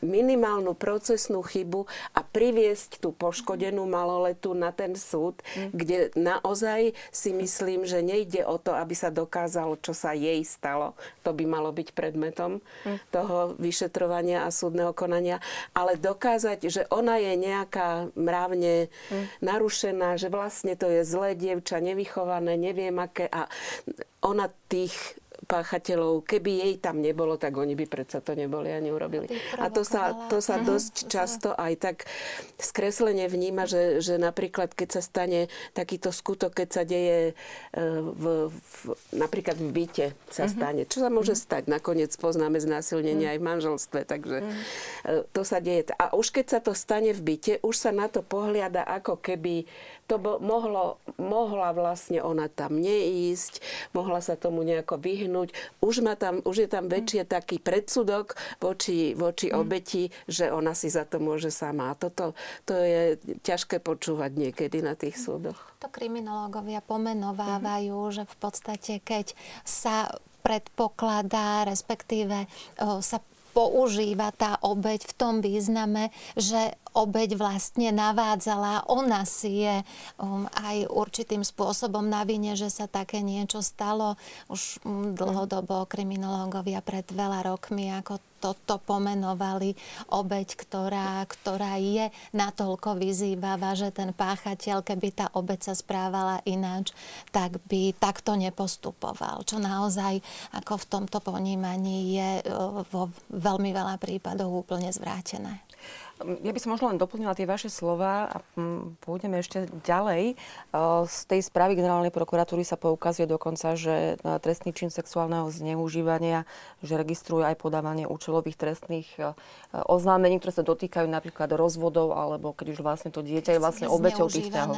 minimálnu procesnú chybu a priviesť tú poškodenú maloletu na ten súd, mm. kde naozaj si myslím, že nejde o to, aby sa dokázalo, čo sa jej stalo. To by malo byť predmetom mm. toho vyšetrovania a súdneho konania. Ale dokázať, že ona je nejaká mravne mm. narušená, že vlastne to je zlé dievča, nevychované, neviem aké. A ona tých páchateľov, keby jej tam nebolo, tak oni by predsa to neboli ani urobili. A to sa, to sa uh-huh, dosť to často aj tak skreslene vníma, že, že napríklad keď sa stane takýto skutok, keď sa deje e, v, v, napríklad v byte sa uh-huh. stane. Čo sa môže uh-huh. stať? Nakoniec poznáme znásilnenie uh-huh. aj v manželstve, takže uh-huh. to sa deje. A už keď sa to stane v byte, už sa na to pohliada ako keby to bo, mohlo, mohla vlastne ona tam neísť, mohla sa tomu nejako vyhnúť. Už, má tam, už je tam väčšie taký predsudok voči, voči mm. obeti, že ona si za to môže sama. A toto to je ťažké počúvať niekedy na tých súdoch. To kriminológovia pomenovávajú, mm. že v podstate, keď sa predpokladá, respektíve o, sa používa tá obeď v tom význame, že obeď vlastne navádzala, ona si je um, aj určitým spôsobom na vine, že sa také niečo stalo. Už um, dlhodobo kriminológovia pred veľa rokmi ako toto pomenovali obeď, ktorá, ktorá je natoľko vyzývavá, že ten páchateľ, keby tá obeď sa správala ináč, tak by takto nepostupoval. Čo naozaj ako v tomto ponímaní je vo veľmi veľa prípadov úplne zvrátené. Ja by som možno len doplnila tie vaše slova a mm, pôjdeme ešte ďalej. Z tej správy generálnej prokuratúry sa poukazuje dokonca, že e, trestný čin sexuálneho zneužívania, že registruje aj podávanie účelových trestných e, oznámení, ktoré sa dotýkajú napríklad rozvodov, alebo keď už vlastne to dieťa je vlastne obeťou tých vzťahov.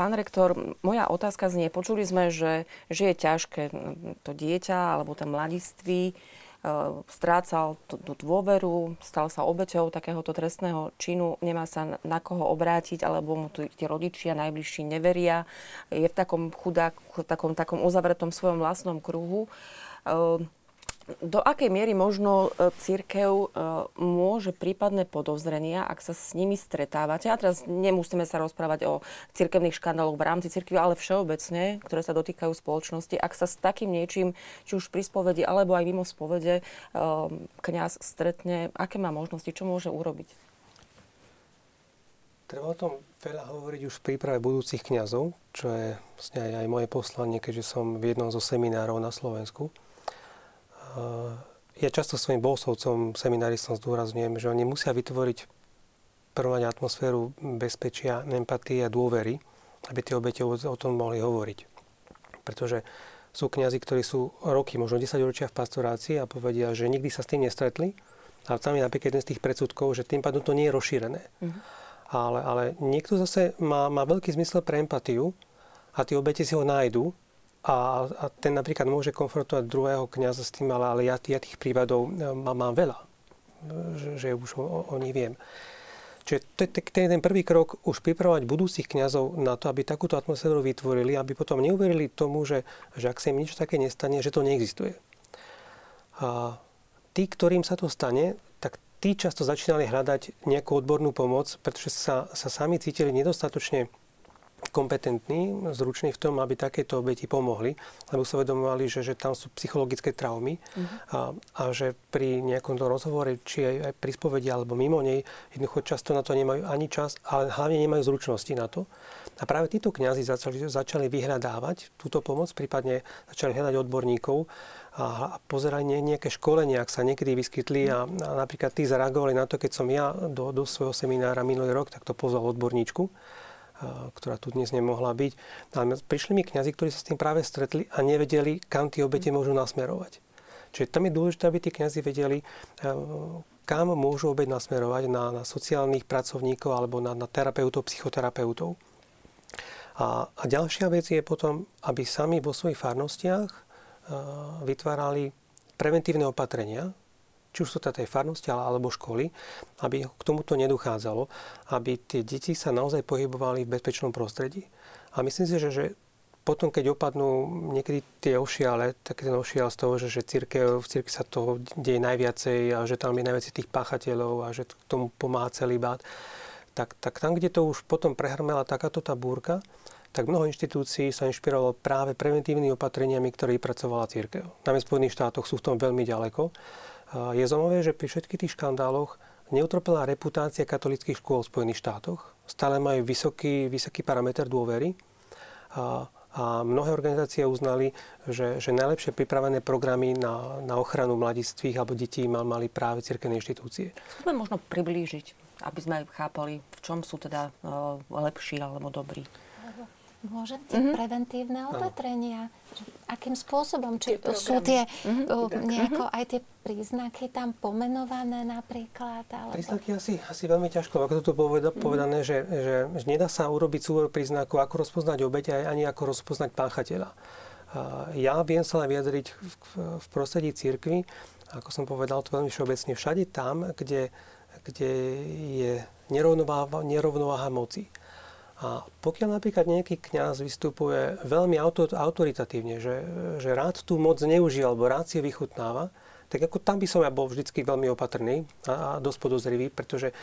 Pán rektor, moja otázka znie, počuli sme, že, že je ťažké to dieťa alebo ten mladistvý Eh, strácal tú, dôveru, stal sa obeťou takéhoto trestného činu, nemá sa na koho obrátiť, alebo mu tie rodičia najbližší neveria, je v takom chudák, v takom, takom uzavretom svojom vlastnom kruhu. Do akej miery možno e, církev e, môže prípadné podozrenia, ak sa s nimi stretávate, a teraz nemusíme sa rozprávať o církevných škandáloch v rámci církvy, ale všeobecne, ktoré sa dotýkajú spoločnosti, ak sa s takým niečím, či už pri spovedi, alebo aj mimo spovede, e, kňaz stretne, aké má možnosti, čo môže urobiť? Treba o tom veľa hovoriť už v príprave budúcich kňazov, čo je vlastne aj, aj moje poslanie, keďže som v jednom zo seminárov na Slovensku ja často svojim bohoslovcom, seminaristom zdôrazňujem, že oni musia vytvoriť prvať atmosféru bezpečia, empatie a dôvery, aby tie obete o, o tom mohli hovoriť. Pretože sú kňazi, ktorí sú roky, možno 10 ročia v pastorácii a povedia, že nikdy sa s tým nestretli, ale tam je napríklad jeden z tých predsudkov, že tým pádom to nie je rozšírené. Mm-hmm. Ale, ale niekto zase má, má veľký zmysel pre empatiu a tie obete si ho nájdu a, a ten napríklad môže konfrontovať druhého kniaza s tým, ale, ale ja, ja tých prípadov e, mám, mám veľa, že, že už o, o nich viem. Čiže ten, ten prvý krok už pripravovať budúcich kňazov na to, aby takúto atmosféru vytvorili, aby potom neuverili tomu, že, že ak sa im niečo také nestane, že to neexistuje. A tí, ktorým sa to stane, tak tí často začínali hľadať nejakú odbornú pomoc, pretože sa, sa sami cítili nedostatočne kompetentní, zruční v tom, aby takéto obeti pomohli, lebo sa vedomovali, že, že tam sú psychologické traumy uh-huh. a, a že pri nejakom rozhovore, či aj, aj pri spovedi alebo mimo nej, jednoducho často na to nemajú ani čas, ale hlavne nemajú zručnosti na to. A práve títo kňazi začali, začali vyhľadávať túto pomoc, prípadne začali hľadať odborníkov a, a pozerali nejaké školenia, ak sa niekedy vyskytli a, a napríklad tí zareagovali na to, keď som ja do, do svojho seminára minulý rok, tak to pozval odborníčku ktorá tu dnes nemohla byť. Ale prišli mi kňazi, ktorí sa s tým práve stretli a nevedeli, kam tie obete môžu nasmerovať. Čiže tam je dôležité, aby tí kňazi vedeli, kam môžu obeť nasmerovať na, na sociálnych pracovníkov alebo na, na terapeutov, psychoterapeutov. A, a ďalšia vec je potom, aby sami vo svojich farnostiach vytvárali preventívne opatrenia, či už sú to tej farnosti alebo školy, aby k tomuto nedochádzalo, aby tie deti sa naozaj pohybovali v bezpečnom prostredí. A myslím si, že, že potom, keď opadnú niekedy tie ošiale, taký ten ošial z toho, že, že církev, v církvi sa toho deje najviacej a že tam je najviacej tých páchateľov a že k tomu pomáha celý bát, tak, tak tam, kde to už potom prehrmela takáto tá búrka, tak mnoho inštitúcií sa inšpirovalo práve preventívnymi opatreniami, ktoré vypracovala církev. Na v Spojených štátoch sú v tom veľmi ďaleko je zaujímavé, že pri všetkých tých škandáloch neutropila reputácia katolických škôl v Spojených štátoch. Stále majú vysoký, vysoký parameter dôvery. A, a mnohé organizácie uznali, že, že najlepšie pripravené programy na, na ochranu mladistvých alebo detí mali práve cirkevné inštitúcie. Skúsme možno priblížiť, aby sme chápali, v čom sú teda lepší alebo dobrí. Môžem tie mm-hmm. preventívne opatrenia. akým spôsobom? Či tie sú tie mm-hmm. nejako aj tie príznaky tam pomenované napríklad? Alebo... Príznaky asi, asi veľmi ťažko, ako to tu poveda, mm-hmm. povedané, že, že, že nedá sa urobiť súbor príznakov, ako rozpoznať obeť, ani ako rozpoznať páchateľa. Ja viem sa len vyjadriť v, v prostredí církvy, ako som povedal, to veľmi všeobecne, všade tam, kde, kde je nerovnováha, nerovnováha moci a pokiaľ napríklad nejaký kňaz vystupuje veľmi auto, autoritatívne, že, že rád tú moc zneužíva alebo rád si vychutnáva, tak ako tam by som ja bol vždycky veľmi opatrný a, a dosť podozrivý, pretože e,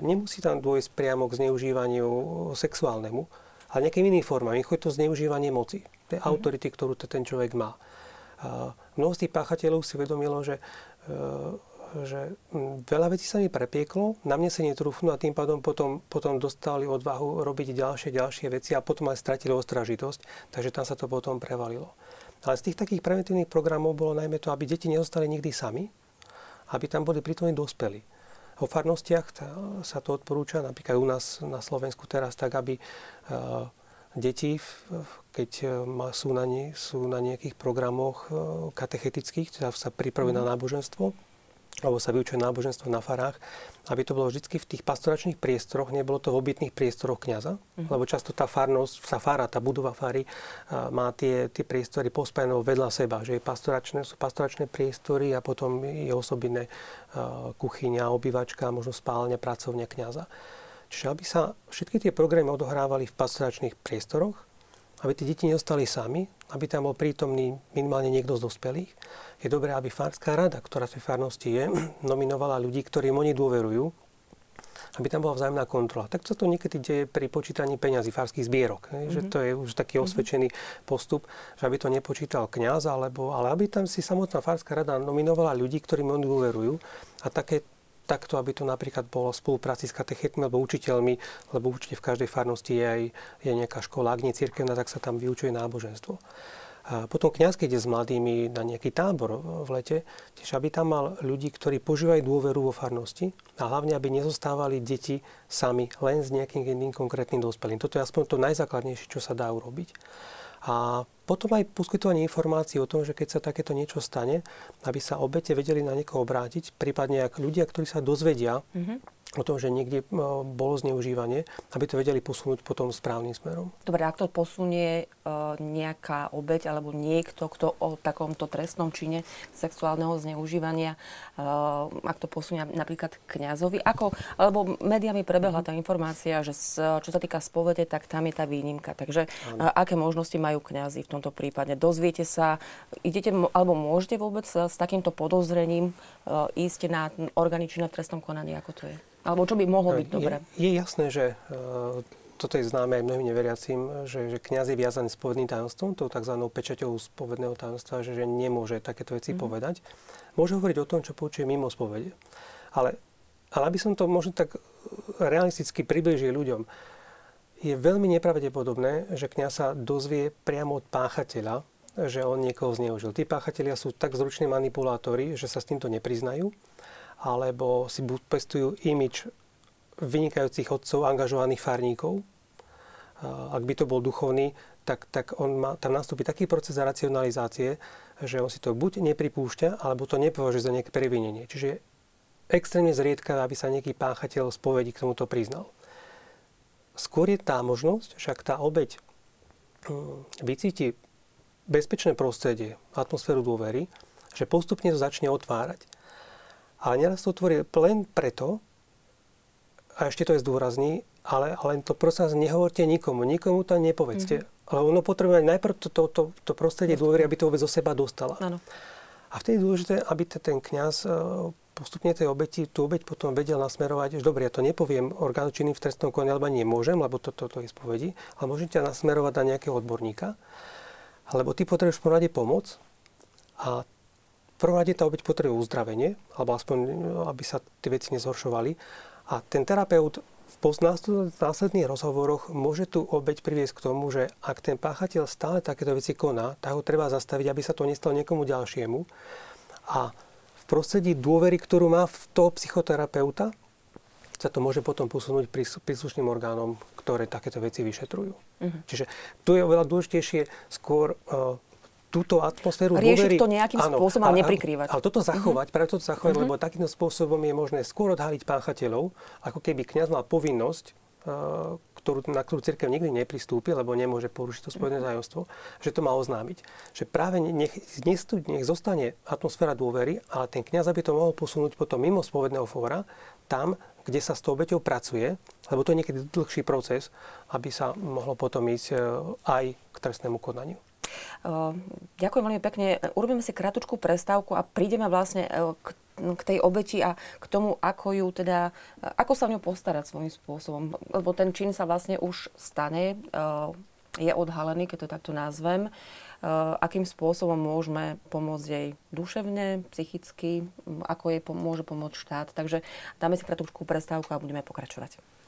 nemusí tam dôjsť priamo k zneužívaniu sexuálnemu, ale nejakým iným formám. Je to zneužívanie moci, tej mm-hmm. autority, ktorú ten človek má. Mnoho z tých páchateľov si vedomilo, že e, že mm, veľa vecí sa mi prepieklo, na mne sa netrúfnú a tým pádom potom, potom dostali odvahu robiť ďalšie, ďalšie veci a potom aj stratili ostražitosť, takže tam sa to potom prevalilo. Ale z tých takých preventívnych programov bolo najmä to, aby deti nezostali nikdy sami, aby tam boli prítomní dospelí. Vo farnostiach sa to odporúča, napríklad u nás na Slovensku teraz, tak aby e, deti, keď e, sú na, nie, sú na nejakých programoch e, katechetických, teda sa pripravujú na mhm. náboženstvo, alebo sa vyučuje náboženstvo na farách, aby to bolo vždy v tých pastoračných priestoroch, nebolo to v obytných priestoroch kniaza, mm-hmm. lebo často tá farnosť, tá fara, tá budova fary má tie, tie priestory pospajené vedľa seba, že je pastoračné, sú pastoračné priestory a potom je osobitné kuchyňa, obývačka, možno spálne, pracovňa kniaza. Čiže aby sa všetky tie programy odohrávali v pastoračných priestoroch, aby tie deti neostali sami, aby tam bol prítomný minimálne niekto z dospelých. Je dobré, aby farská rada, ktorá v tej farnosti je, [CLEARS THROAT] nominovala ľudí, ktorým oni dôverujú, aby tam bola vzájomná kontrola. Tak sa to niekedy deje pri počítaní peňazí, farských zbierok. Mm-hmm. Že mhm. to je už taký mhm. osvedčený postup, že aby to nepočítal kňaz, alebo, ale aby tam si samotná farská rada nominovala ľudí, ktorým oni dôverujú. A také takto, aby to napríklad bolo v spolupráci s katechetmi alebo učiteľmi, lebo určite v každej farnosti je aj je nejaká škola, ak nie cirkevná, tak sa tam vyučuje náboženstvo. A potom kniaz, keď je s mladými na nejaký tábor v lete, tiež aby tam mal ľudí, ktorí požívajú dôveru vo farnosti a hlavne, aby nezostávali deti sami len s nejakým jedným konkrétnym dospelým. Toto je aspoň to najzákladnejšie, čo sa dá urobiť. A potom aj poskytovanie informácií o tom, že keď sa takéto niečo stane, aby sa obete vedeli na niekoho obrátiť, prípadne ak ľudia, ktorí sa dozvedia, mm-hmm o tom, že niekde e, bolo zneužívanie, aby to vedeli posunúť potom správnym smerom. Dobre, ak to posunie e, nejaká obeď alebo niekto, kto o takomto trestnom čine sexuálneho zneužívania, e, ak to posunie napríklad kňazovi, ako, alebo médiami prebehla tá informácia, že čo sa týka spovede, tak tam je tá výnimka. Takže ano. aké možnosti majú kňazi v tomto prípade? Dozviete sa, idete alebo môžete vôbec s takýmto podozrením ísť na orgány na trestnom konaní, ako to je? Alebo čo by mohlo byť dobré? Je, je jasné, že uh, toto je známe aj mnohým neveriacím, že, že kniaz je viazaný povedným tajomstvom, tou tzv. pečaťou spovedného tajomstva, že, že nemôže takéto veci mm-hmm. povedať. Môže hovoriť o tom, čo počuje mimo spovede. Ale, ale aby som to možno tak realisticky približil ľuďom, je veľmi nepravdepodobné, že kniaz sa dozvie priamo od páchateľa, že on niekoho zneužil. Tí páchatelia sú tak zruční manipulátori, že sa s týmto nepriznajú alebo si pestujú imič vynikajúcich otcov, angažovaných farníkov. Ak by to bol duchovný, tak, tak on má, tam nastúpi taký proces racionalizácie, že on si to buď nepripúšťa, alebo to nepovažuje za nejaké previnenie. Čiže extrémne zriedka, aby sa nejaký páchateľ spovedi k tomuto priznal. Skôr je tá možnosť, že ak tá obeď hm, vycíti bezpečné prostredie, atmosféru dôvery, že postupne to začne otvárať. Ale neraz to otvorí len preto, a ešte to je zdôrazní, ale len to prosím vás nehovorte nikomu, nikomu to nepovedzte. Mm-hmm. Ale ono potrebuje najprv to, to, to, to prostredie dôvery, aby to vôbec zo seba dostala. Ano. A vtedy je dôležité, aby ten kňaz e, postupne tej obeti, tú obeť potom vedel nasmerovať, že dobre, ja to nepoviem orgánu činným v trestnom konaní, alebo nemôžem, lebo toto to, to je spovedi, ale môžete nasmerovať na nejakého odborníka, alebo ty potrebuješ v pomoc a prvom rade tá obeď potrebuje uzdravenie, alebo aspoň, aby sa tie veci nezhoršovali. A ten terapeut v následných rozhovoroch môže tú obeď priviesť k tomu, že ak ten páchateľ stále takéto veci koná, tak ho treba zastaviť, aby sa to nestalo niekomu ďalšiemu. A v prostredí dôvery, ktorú má v toho psychoterapeuta, sa to môže potom posunúť príslušným orgánom, ktoré takéto veci vyšetrujú. Uh-huh. Čiže tu je oveľa dôležitejšie skôr uh, túto atmosféru Riešiť dôvery... to nejakým áno, spôsobom, ale neprikrývať. Ale toto zachovať, uh-huh. práve toto zachovať, uh-huh. lebo takýmto spôsobom je možné skôr odhaliť páchateľov, ako keby kňaz mal povinnosť uh, ktorú, na ktorú cirkev nikdy nepristúpi, lebo nemôže porušiť to spojené tajomstvo, že to má oznámiť. Že práve nech, nech, nech zostane atmosféra dôvery, ale ten kňaz, aby to mohol posunúť potom mimo spovedného fóra, tam, kde sa s tou obeťou pracuje, lebo to je niekedy dlhší proces, aby sa mohlo potom ísť uh, aj k trestnému konaniu. Ďakujem veľmi pekne. Urobíme si krátku prestávku a prídeme vlastne e, k k tej obeti a k tomu, ako ju teda, ako sa o ňu postarať svojím spôsobom. Lebo ten čin sa vlastne už stane, e, je odhalený, keď to takto nazvem. E, akým spôsobom môžeme pomôcť jej duševne, psychicky, ako jej môže pomôcť štát. Takže dáme si krátku prestávku a budeme pokračovať.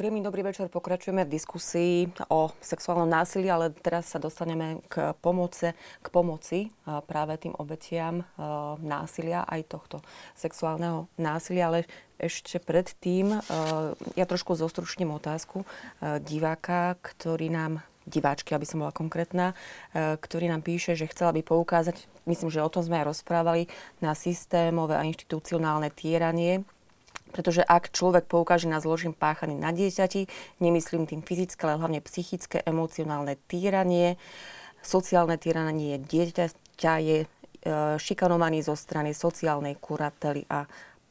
Príjemný dobrý večer. Pokračujeme v diskusii o sexuálnom násilí, ale teraz sa dostaneme k pomoci, k pomoci práve tým obetiam násilia, aj tohto sexuálneho násilia. Ale ešte predtým ja trošku zostručním otázku diváka, ktorý nám diváčky, aby som bola konkrétna, ktorý nám píše, že chcela by poukázať, myslím, že o tom sme aj rozprávali, na systémové a inštitucionálne týranie pretože ak človek poukáže na zložím páchaný na dieťati, nemyslím tým fyzické, ale hlavne psychické, emocionálne týranie, sociálne týranie dieťaťa je e, šikanovaný zo strany sociálnej kurately a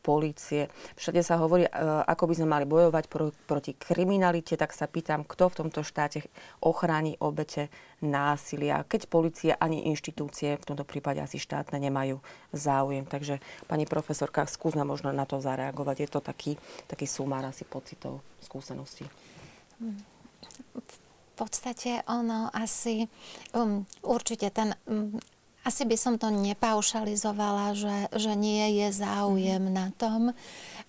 polície. Všade sa hovorí, e, ako by sme mali bojovať proti kriminalite, tak sa pýtam, kto v tomto štáte ochráni obete násilia, keď policia ani inštitúcie, v tomto prípade asi štátne, nemajú záujem. Takže, pani profesorka, skúsme možno na to zareagovať. Je to taký, taký sumár asi pocitov, skúseností. V podstate ono asi, um, určite ten um, asi by som to nepaušalizovala, že, že nie je záujem mm. na tom.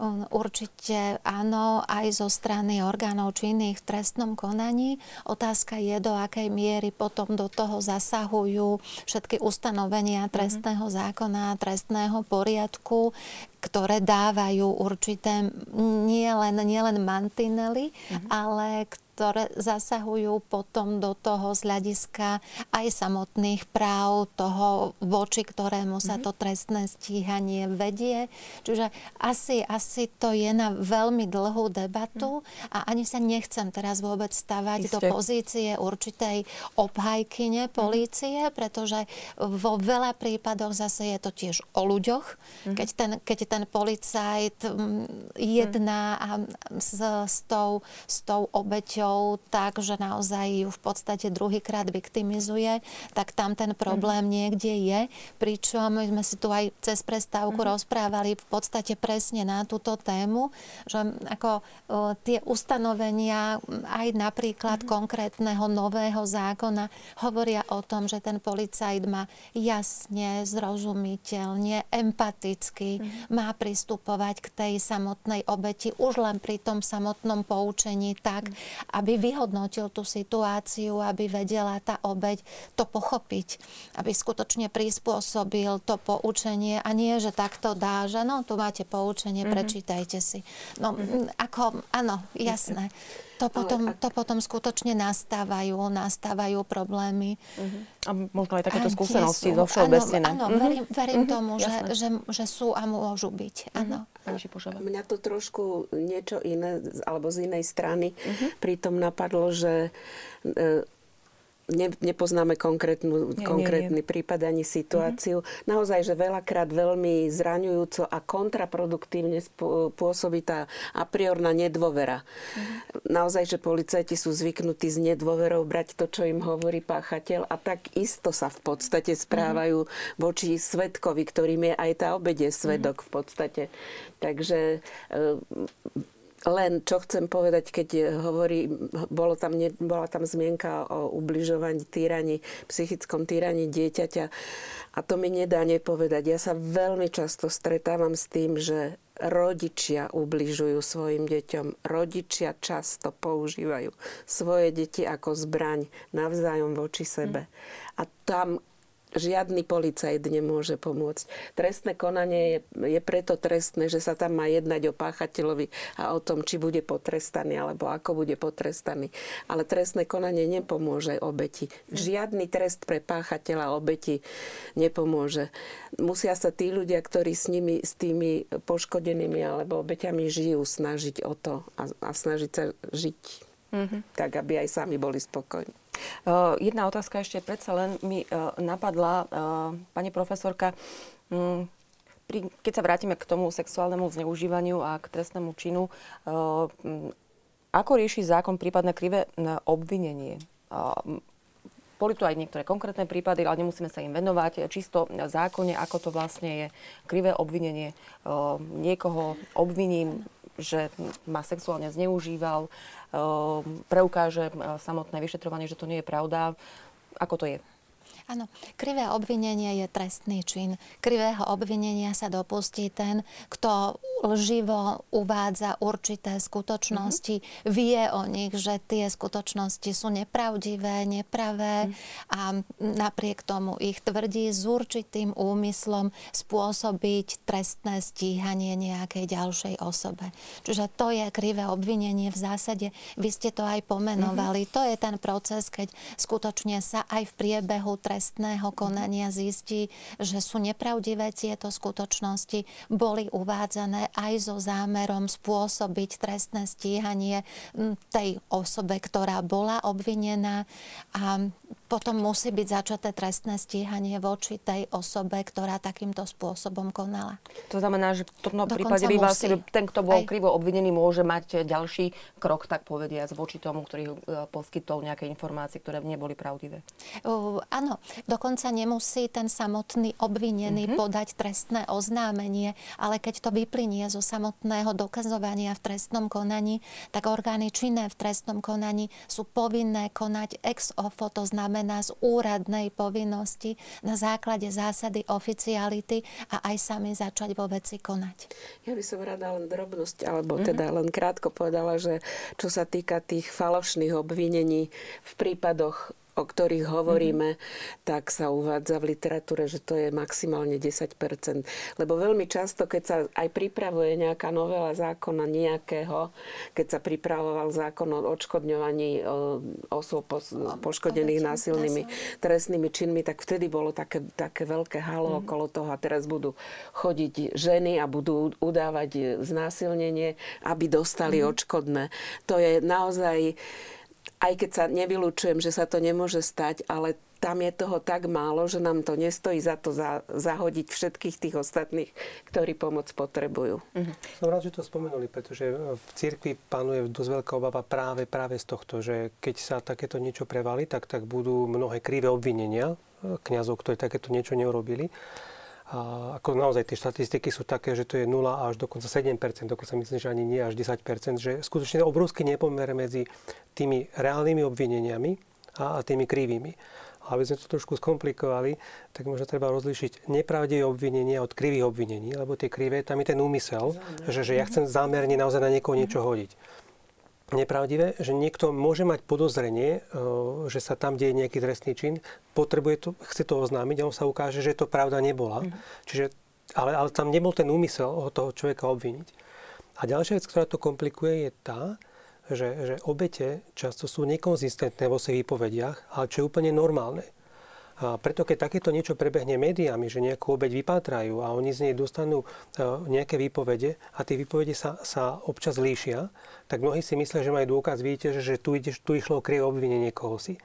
Um, určite áno, aj zo strany orgánov činných v trestnom konaní. Otázka je, do akej miery potom do toho zasahujú všetky ustanovenia mhm. trestného zákona, trestného poriadku, ktoré dávajú určité nielen nie len mantinely, mm-hmm. ale ktoré zasahujú potom do toho z hľadiska aj samotných práv toho, voči ktorému sa mhm. to trestné stíhanie vedie. Čiže asi, asi to je na veľmi dlhú debatu mhm. a ani sa nechcem teraz vôbec stavať Isté. do pozície určitej obhajkyne mhm. polície, pretože vo veľa prípadoch zase je to tiež o ľuďoch. Keď, ten, keď ten policajt jedná s, s, tou, s tou obeťou rodičov tak, že naozaj ju v podstate druhýkrát viktimizuje, tak tam ten problém mm. niekde je. Pričom sme si tu aj cez prestávku mm. rozprávali v podstate presne na túto tému, že ako o, tie ustanovenia aj napríklad mm. konkrétneho nového zákona hovoria o tom, že ten policajt má jasne, zrozumiteľne, empaticky mm. má pristupovať k tej samotnej obeti už len pri tom samotnom poučení tak, mm aby vyhodnotil tú situáciu, aby vedela tá obeď to pochopiť, aby skutočne prispôsobil to poučenie a nie, že takto dá, že no, tu máte poučenie, mm-hmm. prečítajte si. No, mm-hmm. ako, áno, jasné. To potom, ak... to potom skutočne nastávajú, nastávajú problémy. Uh-huh. A možno aj takéto skúsenosti zo všeobecnené. Áno, áno uh-huh. verím, verím uh-huh. tomu, že, že, že sú a môžu byť. Áno. Uh-huh. Mňa to trošku niečo iné, alebo z inej strany uh-huh. pritom napadlo, že e, ne, nepoznáme konkrétnu, nie, konkrétny nie, nie. prípad ani situáciu. Mm-hmm. Naozaj, že veľakrát veľmi zraňujúco a kontraproduktívne pôsobí tá a priorná nedôvera. Mm-hmm. Naozaj, že policajti sú zvyknutí s nedôverou brať to, čo im hovorí páchateľ a tak isto sa v podstate správajú mm-hmm. voči svetkovi, ktorým je aj tá obede svedok mm-hmm. v podstate. Takže e, len čo chcem povedať, keď hovorí, bolo tam, ne, bola tam zmienka o ubližovaní, týraní, psychickom týraní dieťaťa a to mi nedá nepovedať. Ja sa veľmi často stretávam s tým, že rodičia ubližujú svojim deťom. Rodičia často používajú svoje deti ako zbraň navzájom voči sebe. Hm. A tam žiadny policajt nemôže pomôcť. Trestné konanie je, je preto trestné, že sa tam má jednať o páchateľovi a o tom, či bude potrestaný alebo ako bude potrestaný. Ale trestné konanie nepomôže obeti. Žiadny trest pre páchateľa obeti nepomôže. Musia sa tí ľudia, ktorí s nimi, s tými poškodenými alebo obeťami žijú, snažiť o to a, a snažiť sa žiť mm-hmm. tak, aby aj sami boli spokojní. Uh, jedna otázka ešte predsa len mi uh, napadla, uh, pani profesorka. Um, pri, keď sa vrátime k tomu sexuálnemu zneužívaniu a k trestnému činu, um, ako rieši zákon prípadné krivé obvinenie? Boli tu aj niektoré konkrétne prípady, ale nemusíme sa im venovať. Čisto v zákone, ako to vlastne je krivé obvinenie. Niekoho obviním že ma sexuálne zneužíval, ehm, preukáže e, samotné vyšetrovanie, že to nie je pravda. Ako to je? Áno, krivé obvinenie je trestný čin. Krivého obvinenia sa dopustí ten, kto lživo uvádza určité skutočnosti, mm-hmm. vie o nich, že tie skutočnosti sú nepravdivé, nepravé mm-hmm. a napriek tomu ich tvrdí s určitým úmyslom spôsobiť trestné stíhanie nejakej ďalšej osobe. Čiže to je krivé obvinenie v zásade. Vy ste to aj pomenovali. Mm-hmm. To je ten proces, keď skutočne sa aj v priebehu trestného konania zistí, že sú nepravdivé tieto skutočnosti, boli uvádzané aj so zámerom spôsobiť trestné stíhanie tej osobe, ktorá bola obvinená. A potom musí byť začaté trestné stíhanie voči tej osobe, ktorá takýmto spôsobom konala. To znamená, že v tomto prípade by vlastne ten, kto bol aj... krivo obvinený, môže mať ďalší krok, tak povediať, voči tomu, ktorý uh, poskytol nejaké informácie, ktoré neboli pravdivé. Uh, áno, dokonca nemusí ten samotný obvinený uh-huh. podať trestné oznámenie, ale keď to vyplynie zo samotného dokazovania v trestnom konaní, tak orgány činné v trestnom konaní sú povinné konať ex ofo, to znamená znamená z úradnej povinnosti na základe zásady oficiality a aj sami začať vo veci konať. Ja by som rada len drobnosť, alebo mm-hmm. teda len krátko povedala, že čo sa týka tých falošných obvinení v prípadoch o ktorých hovoríme, mm-hmm. tak sa uvádza v literatúre, že to je maximálne 10% Lebo veľmi často, keď sa aj pripravuje nejaká novela zákona nejakého, keď sa pripravoval zákon o odškodňovaní osôb poškodených násilnými trestnými činmi, tak vtedy bolo také, také veľké halo mm-hmm. okolo toho a teraz budú chodiť ženy a budú udávať znásilnenie, aby dostali mm-hmm. odškodné. To je naozaj aj keď sa nevylučujem, že sa to nemôže stať, ale tam je toho tak málo, že nám to nestojí za to za, zahodiť všetkých tých ostatných, ktorí pomoc potrebujú. Uh-huh. Som rád, že to spomenuli, pretože v cirkvi panuje dosť veľká obava práve, práve z tohto, že keď sa takéto niečo prevali, tak, tak budú mnohé krivé obvinenia e, kňazov, ktorí takéto niečo neurobili. A ako naozaj tie štatistiky sú také, že to je 0 až dokonca 7%, dokonca myslím, že ani nie až 10%, že skutočne obrovský nepomer medzi tými reálnymi obvineniami a, a tými krivými. A aby sme to trošku skomplikovali, tak možno treba rozlišiť nepravdivé obvinenia od krivých obvinení, lebo tie krivé, tam je ten úmysel, že, že ja chcem zámerne naozaj na niekoho niečo hodiť nepravdivé, že niekto môže mať podozrenie, e, že sa tam deje nejaký trestný čin, potrebuje to, chce to oznámiť a on sa ukáže, že to pravda nebola. Mm. Čiže, ale, ale tam nebol ten úmysel od toho človeka obviniť. A ďalšia vec, ktorá to komplikuje, je tá, že, že obete často sú nekonzistentné vo svojich výpovediach, ale čo je úplne normálne. A preto, keď takéto niečo prebehne médiami, že nejakú obeď vypátrajú a oni z nej dostanú e, nejaké výpovede a tie výpovede sa, sa občas líšia, tak mnohí si myslia, že majú dôkaz, vidíte, že tu, ide, tu išlo o krivé obvinenie koho si.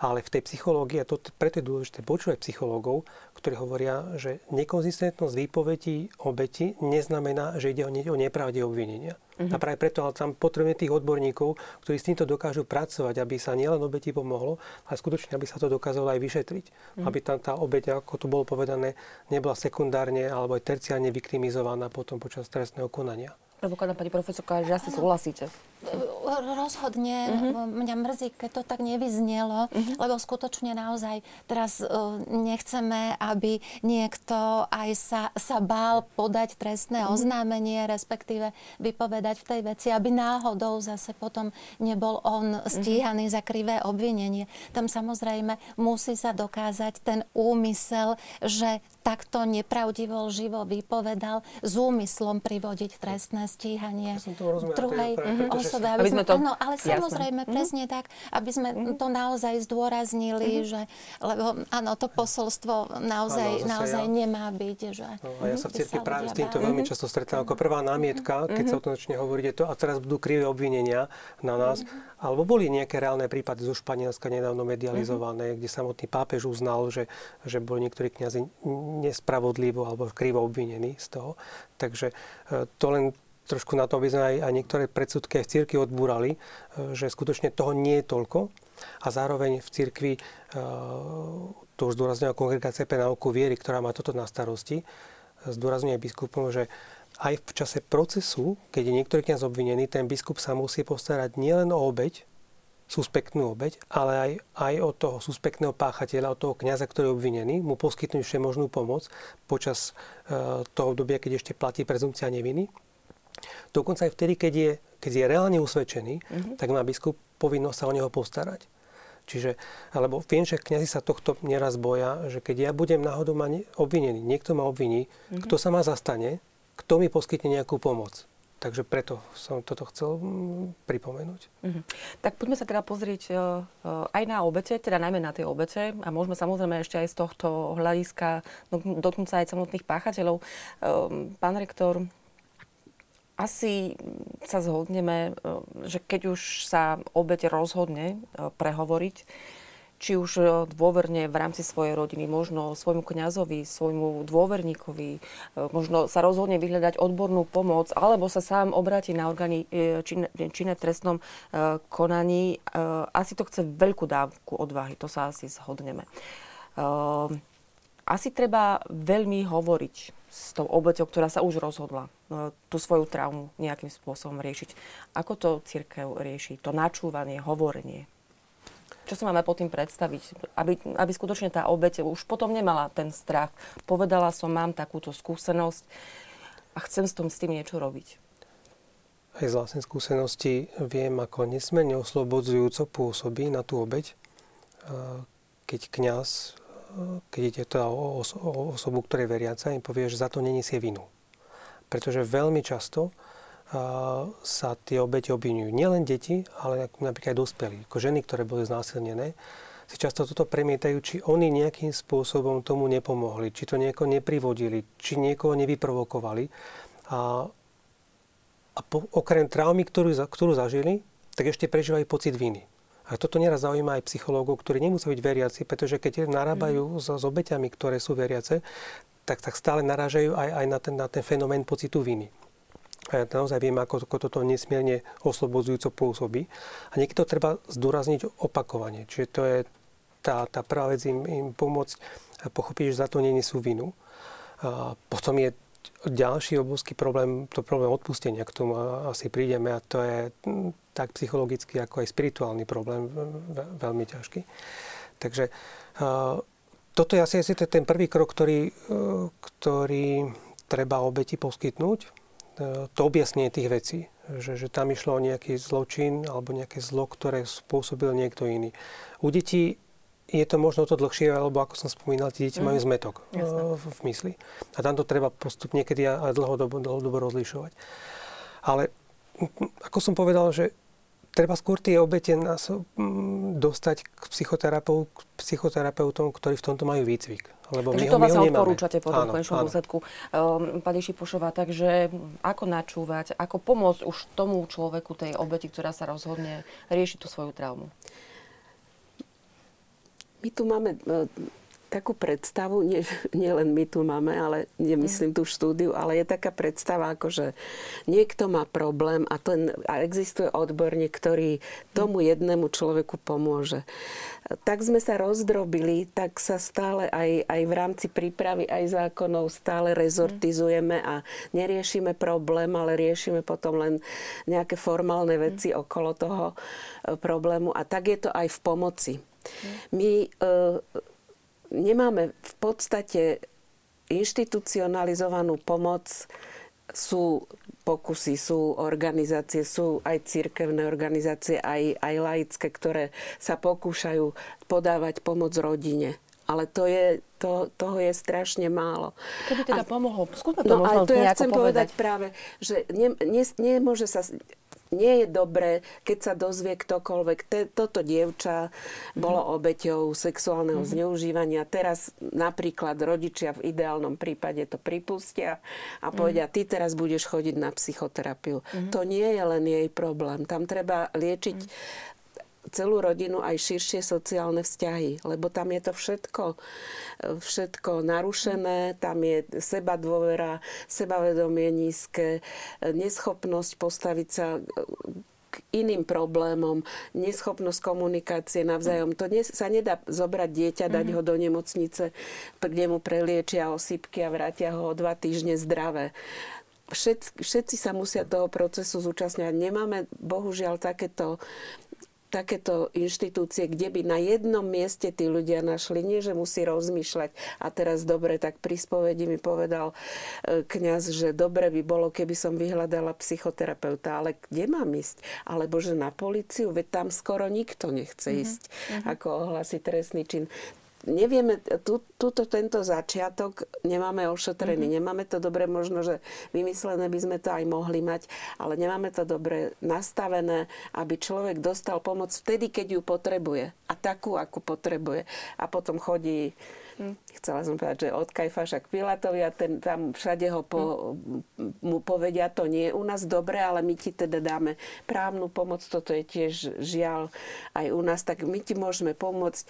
Ale v tej psychológii, a to, preto je dôležité počúvať psychológov, ktorí hovoria, že nekonzistentnosť výpovedí obeti neznamená, že ide o, ne, o nepravde obvinenia. Uh-huh. A práve preto ale tam potrebujeme tých odborníkov, ktorí s týmto dokážu pracovať, aby sa nielen obeti pomohlo, ale skutočne, aby sa to dokázalo aj vyšetriť. Uh-huh. Aby tam tá obeť, ako tu bolo povedané, nebola sekundárne alebo aj terciálne vykrimizovaná potom počas trestného konania. Predpokladám, pani profesorka, že asi súhlasíte. Rozhodne uh-huh. mňa mrzí, keď to tak nevyznelo, uh-huh. lebo skutočne naozaj teraz uh, nechceme, aby niekto aj sa, sa bál podať trestné uh-huh. oznámenie, respektíve vypovedať v tej veci, aby náhodou zase potom nebol on stíhaný uh-huh. za krivé obvinenie. Tam samozrejme musí sa dokázať ten úmysel, že takto nepravdivo živo vypovedal s úmyslom privodiť trestné stíhanie ja rozumiem, druhej osobe osobe. Aby, aby sme, to... Áno, ale jasné. samozrejme, mm-hmm. presne tak, aby sme mm-hmm. to naozaj zdôraznili, mm-hmm. že, lebo áno, to posolstvo naozaj, áno, naozaj ja. nemá byť. Že, no, a ja sa v cirkvi práve s týmto veľmi často stretávam. Ako prvá námietka, keď sa o tom začne hovoriť, je to, a teraz budú krivé obvinenia na nás, alebo boli nejaké reálne prípady zo Španielska nedávno medializované, kde samotný pápež uznal, že, že boli niektorí kňazi nespravodlivo alebo krivo obvinení z toho. Takže e, to len trošku na to, aby sme aj, aj niektoré predsudky aj v cirkvi odbúrali, e, že skutočne toho nie je toľko. A zároveň v cirkvi, e, to už zdôrazňuje kongregácia pre náuku viery, ktorá má toto na starosti, zdôrazňuje biskupom, že aj v čase procesu, keď je niektorý kniaz obvinený, ten biskup sa musí postarať nielen o obeď, suspektnú obeď, ale aj, aj od toho suspektného páchateľa, od toho kniaza, ktorý je obvinený, mu poskytnúť všemožnú pomoc počas e, toho obdobia, keď ešte platí prezumcia neviny Dokonca aj vtedy, keď je, keď je reálne usvedčený, mm-hmm. tak má biskup povinnosť sa o neho postarať. Čiže, alebo viem, že kniazy sa tohto neraz boja, že keď ja budem náhodou mať obvinený, niekto ma obviní, mm-hmm. kto sa ma zastane, kto mi poskytne nejakú pomoc. Takže preto som toto chcel mm, pripomenúť. Mm-hmm. Tak poďme sa teda pozrieť uh, aj na obete, teda najmä na tie obete a môžeme samozrejme ešte aj z tohto hľadiska dotknúť sa aj samotných páchateľov. Uh, pán rektor, asi sa zhodneme, e, že keď už sa obeť rozhodne e, prehovoriť, či už e, dôverne v rámci svojej rodiny, možno svojmu kňazovi, svojmu dôverníkovi, možno sa rozhodne vyhľadať odbornú pomoc, alebo sa sám obráti na orgány činné v trestnom konaní. Asi to chce veľkú dávku odvahy, to sa asi zhodneme. Asi treba veľmi hovoriť s tou obeťou, ktorá sa už rozhodla e, tú svoju traumu nejakým spôsobom riešiť. Ako to církev rieši? To načúvanie, hovorenie? Čo si máme pod tým predstaviť? Aby, aby skutočne tá obeť už potom nemala ten strach. Povedala som, mám takúto skúsenosť a chcem s tom s tým niečo robiť. Aj z vlastnej skúsenosti viem, ako nesmierne oslobodzujúco pôsobí na tú obeď, keď kňaz keď ide teda o, o osobu, ktorej veriaca, im povie, že za to neniesie vinu. Pretože veľmi často sa tie obete obvinujú. Nielen deti, ale napríklad aj dospelí. Ako ženy, ktoré boli znásilnené, si často toto premietajú, či oni nejakým spôsobom tomu nepomohli, či to niekoho neprivodili, či niekoho nevyprovokovali. A, a po, okrem traumy, ktorú, ktorú zažili, tak ešte prežívajú pocit viny. A toto neraz zaujíma aj psychológov, ktorí nemusia byť veriaci, pretože keď narábajú mm. so, s obeťami, ktoré sú veriace, tak, tak stále narážajú aj, aj na, ten, na ten fenomén pocitu viny. A ja naozaj viem, ako, ako toto nesmierne oslobodzujúco pôsobí. A niekto treba zdôrazniť opakovanie. Čiže to je tá, tá prvá vec im, im pomôcť pochopiť, že za to není sú vinu. A potom je ďalší obrovský problém, to problém odpustenia, k tomu asi prídeme a to je hm, tak psychologický, ako aj spirituálny problém veľmi ťažký. Takže toto je asi, asi ten prvý krok, ktorý, e, ktorý treba obeti poskytnúť, e, to objasnenie tých vecí. Že, že tam išlo o nejaký zločin alebo nejaké zlo, ktoré spôsobil niekto iný. U detí je to možno to dlhšie, alebo ako som spomínal, tie deti mm. majú zmetok Jasne. v, v mysli. A tam to treba postupne niekedy aj dlhodobo, dlhodobo rozlišovať. Ale ako som povedal, že treba skôr tie obete nás dostať k, psychoterapeu, k psychoterapeutom, ktorí v tomto majú výcvik. Lebo takže my to vlastne odporúčate potom v konečnom dôsledku. Um, Pani Šipošová, takže ako načúvať, ako pomôcť už tomu človeku, tej obeti, ktorá sa rozhodne riešiť tú svoju traumu? My tu máme e, takú predstavu, nie, [LAUGHS] nie len my tu máme, ale nemyslím tú štúdiu, ale je taká predstava, ako že niekto má problém a, ten, a existuje odborník, ktorý tomu jednému človeku pomôže. Tak sme sa rozdrobili, tak sa stále aj, aj v rámci prípravy aj zákonov stále rezortizujeme a neriešime problém, ale riešime potom len nejaké formálne veci okolo toho e, problému. A tak je to aj v pomoci my e, nemáme v podstate inštitucionalizovanú pomoc. Sú pokusy, sú organizácie, sú aj církevné organizácie, aj, aj laické, ktoré sa pokúšajú podávať pomoc rodine. Ale to je, to, toho je strašne málo. To by teda a, pomohlo. Skúsme to no, možno to ja chcem povedať. povedať práve, že ne, ne, nemôže sa nie je dobré, keď sa dozvie ktokoľvek, te, toto dievča bolo mhm. obeťou sexuálneho mm-hmm. zneužívania. Teraz napríklad rodičia v ideálnom prípade to pripustia a mhm. povedia, ty teraz budeš chodiť na psychoterapiu. Mm-hmm. To nie je len jej problém. Tam treba liečiť celú rodinu aj širšie sociálne vzťahy, lebo tam je to všetko, všetko narušené, tam je seba dôvera, sebavedomie nízke, neschopnosť postaviť sa k iným problémom, neschopnosť komunikácie navzájom. To ne, sa nedá zobrať dieťa, dať mm-hmm. ho do nemocnice, kde mu preliečia osypky a vrátia ho o dva týždne zdravé. Všetci, všetci sa musia toho procesu zúčastňovať. Nemáme bohužiaľ takéto takéto inštitúcie, kde by na jednom mieste tí ľudia našli, nie že musí rozmýšľať a teraz dobre, tak pri spovedi mi povedal e, kňaz, že dobre by bolo, keby som vyhľadala psychoterapeuta, ale kde mám ísť? Alebo že na policiu, veď tam skoro nikto nechce mm-hmm. ísť, mm-hmm. ako ohlási trestný čin nevieme, tu, tuto, tento začiatok nemáme ošetrený, mm-hmm. nemáme to dobre, možno, že vymyslené by sme to aj mohli mať, ale nemáme to dobre nastavené, aby človek dostal pomoc vtedy, keď ju potrebuje a takú, akú potrebuje. A potom chodí Hm. Chcela som povedať, že od Kajfaša k Pilatovi a ten, tam všade ho po, hm. mu povedia, to nie je u nás dobre, ale my ti teda dáme právnu pomoc. Toto je tiež žiaľ aj u nás. Tak my ti môžeme pomôcť e,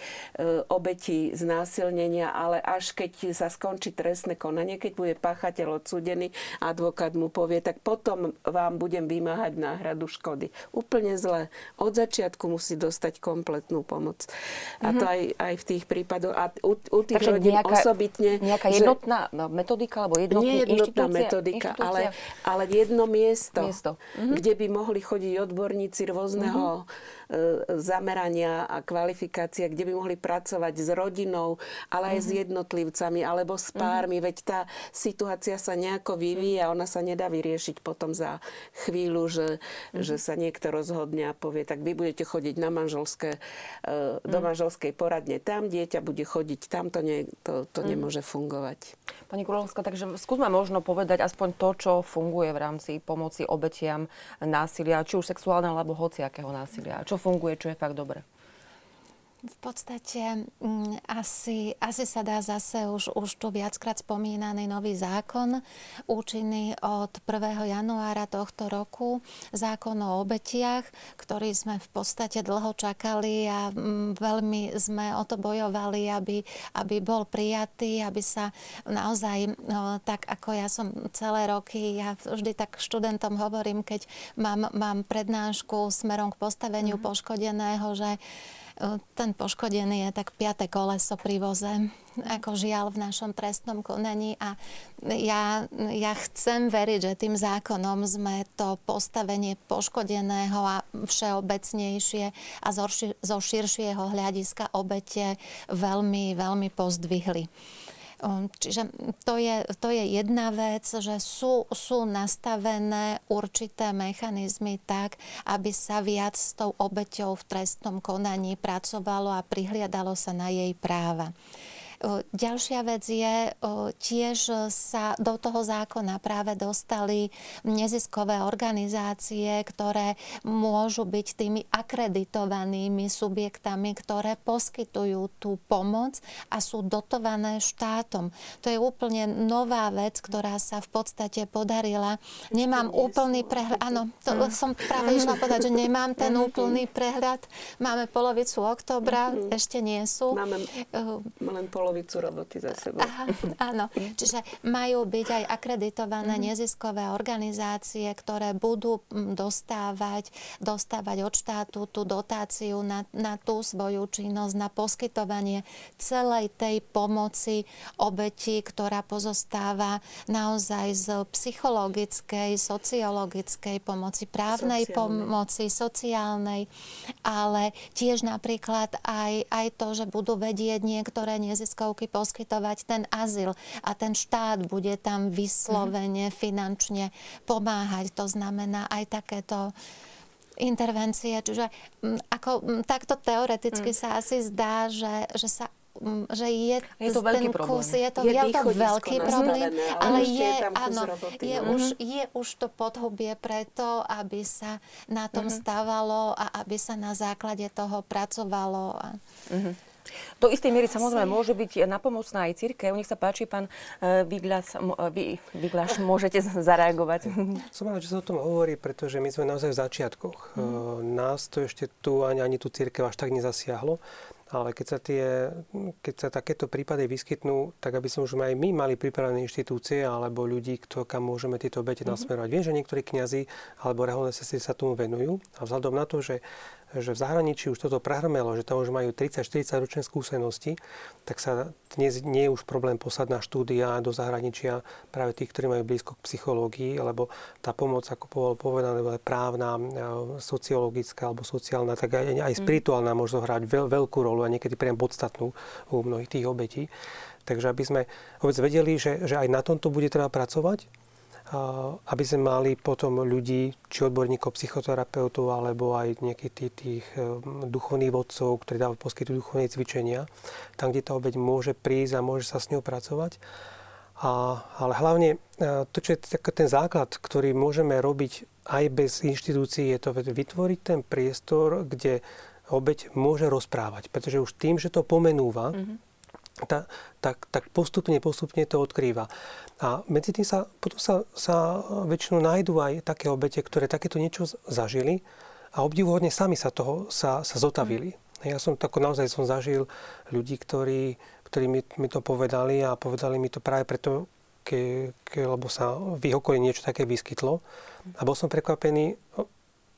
obeti znásilnenia, ale až keď sa skončí trestné konanie, keď bude páchateľ odsúdený, advokát mu povie, tak potom vám budem vymáhať náhradu škody. Úplne zle. Od začiatku musí dostať kompletnú pomoc. A to mhm. aj, aj v tých prípadoch. A u, u tých Takže nejaká, osobitne. Nejaká jednotná že, metodika alebo jednotná nie jednotná metodika, ale, ale jedno miesto, miesto. Mhm. kde by mohli chodiť odborníci rôzneho mhm zamerania a kvalifikácia, kde by mohli pracovať s rodinou, ale aj mm-hmm. s mhm. jednotlivcami alebo s pármi. Mm-hmm. Veď tá situácia sa nejako vyvíja ona sa nedá vyriešiť potom za chvíľu, že, mm-hmm. že sa niekto rozhodne a povie, tak vy budete chodiť na manželské, e, do mm-hmm. manželskej poradne tam, dieťa bude chodiť tam, to, nie, to, to mm-hmm. nemôže fungovať. Pani Kurovská, takže skúsme možno povedať aspoň to, čo funguje v rámci pomoci obetiam násilia, či už sexuálneho alebo hociakého násilia. Čo funguje, čo je fakt dobre? V podstate mm, asi, asi sa dá zase už, už tu viackrát spomínaný nový zákon, účinný od 1. januára tohto roku, zákon o obetiach, ktorý sme v podstate dlho čakali a mm, veľmi sme o to bojovali, aby, aby bol prijatý, aby sa naozaj, no, tak ako ja som celé roky, ja vždy tak študentom hovorím, keď mám, mám prednášku smerom k postaveniu mm-hmm. poškodeného, že ten poškodený je tak piaté koleso pri voze, ako žiaľ v našom trestnom konaní a ja, ja chcem veriť, že tým zákonom sme to postavenie poškodeného a všeobecnejšie a zo, zo širšieho hľadiska obete veľmi, veľmi pozdvihli. Čiže to je, to je jedna vec, že sú, sú nastavené určité mechanizmy tak, aby sa viac s tou obeťou v trestnom konaní pracovalo a prihliadalo sa na jej práva. Ďalšia vec je, tiež sa do toho zákona práve dostali neziskové organizácie, ktoré môžu byť tými akreditovanými subjektami, ktoré poskytujú tú pomoc a sú dotované štátom. To je úplne nová vec, ktorá sa v podstate podarila. Nemám úplný prehľad. Áno, to som práve išla povedať, že nemám ten mm-hmm. úplný prehľad. Máme polovicu oktobra, mm-hmm. ešte nie sú. Máme len polovicu polovicu roboty za sebou. Aha, áno, čiže majú byť aj akreditované mm-hmm. neziskové organizácie, ktoré budú mm, dostávať, dostávať od štátu tú dotáciu na, na tú svoju činnosť, na poskytovanie celej tej pomoci obeti, ktorá pozostáva naozaj z psychologickej, sociologickej pomoci, právnej sociálnej. pomoci, sociálnej, ale tiež napríklad aj, aj to, že budú vedieť niektoré neziskové neziskovky poskytovať ten azyl a ten štát bude tam vyslovene mm. finančne pomáhať. To znamená aj takéto intervencie. Čiže m, ako m, takto teoreticky mm. sa asi zdá, že, že sa že je, je to veľký problém. Kus, je to, je, je to veľký problém, ale je, je, áno, je, no. už, je už to podhubie preto, aby sa na tom mm-hmm. stávalo a aby sa na základe toho pracovalo. A... Mm-hmm. Do istej miery samozrejme môže byť napomocná aj církev. Nech sa páči, pán e, Viglas, e, [LAUGHS] môžete zareagovať. Som rád, že sa o tom hovorí, pretože my sme naozaj v začiatkoch. Mm. Nás to ešte tu ani, ani tú církev až tak nezasiahlo. Ale keď sa, tie, keď sa takéto prípady vyskytnú, tak aby sme už aj my mali pripravené inštitúcie alebo ľudí, kto, kam môžeme tieto obete mm-hmm. nasmerovať. Viem, že niektorí kňazi alebo reholné sestry sa tomu venujú a vzhľadom na to, že že v zahraničí už toto prehrmelo, že tam už majú 30-40 ročné skúsenosti, tak sa dnes nie je už problém poslať na štúdia do zahraničia práve tých, ktorí majú blízko k psychológii, lebo tá pomoc, ako bolo povedané, je právna, e, sociologická alebo sociálna, tak aj, aj mhm. spirituálna môže zohrať veľ, veľkú rolu a niekedy priam podstatnú u mnohých tých obetí. Takže aby sme vôbec vedeli, že, že aj na tomto bude treba pracovať, aby sme mali potom ľudí, či odborníkov, psychoterapeutov, alebo aj nejakých tých, tých duchovných vodcov, ktorí dávajú poskytujú duchovné cvičenia, tam, kde tá obeď môže prísť a môže sa s ňou pracovať. A, ale hlavne e, to, čo je ten základ, ktorý môžeme robiť aj bez inštitúcií, je to vytvoriť ten priestor, kde obeď môže rozprávať. Pretože už tým, že to pomenúva, mm-hmm tak, tak, tak postupne, postupne to odkrýva. A medzi tým sa, potom sa, sa väčšinou nájdú aj také obete, ktoré takéto niečo zažili a obdivuhodne sami sa toho sa, sa zotavili. Ja som tako naozaj som zažil ľudí, ktorí, ktorí mi, mi to povedali a povedali mi to práve preto, ke, ke, lebo sa v ich okolí niečo také vyskytlo. A bol som prekvapený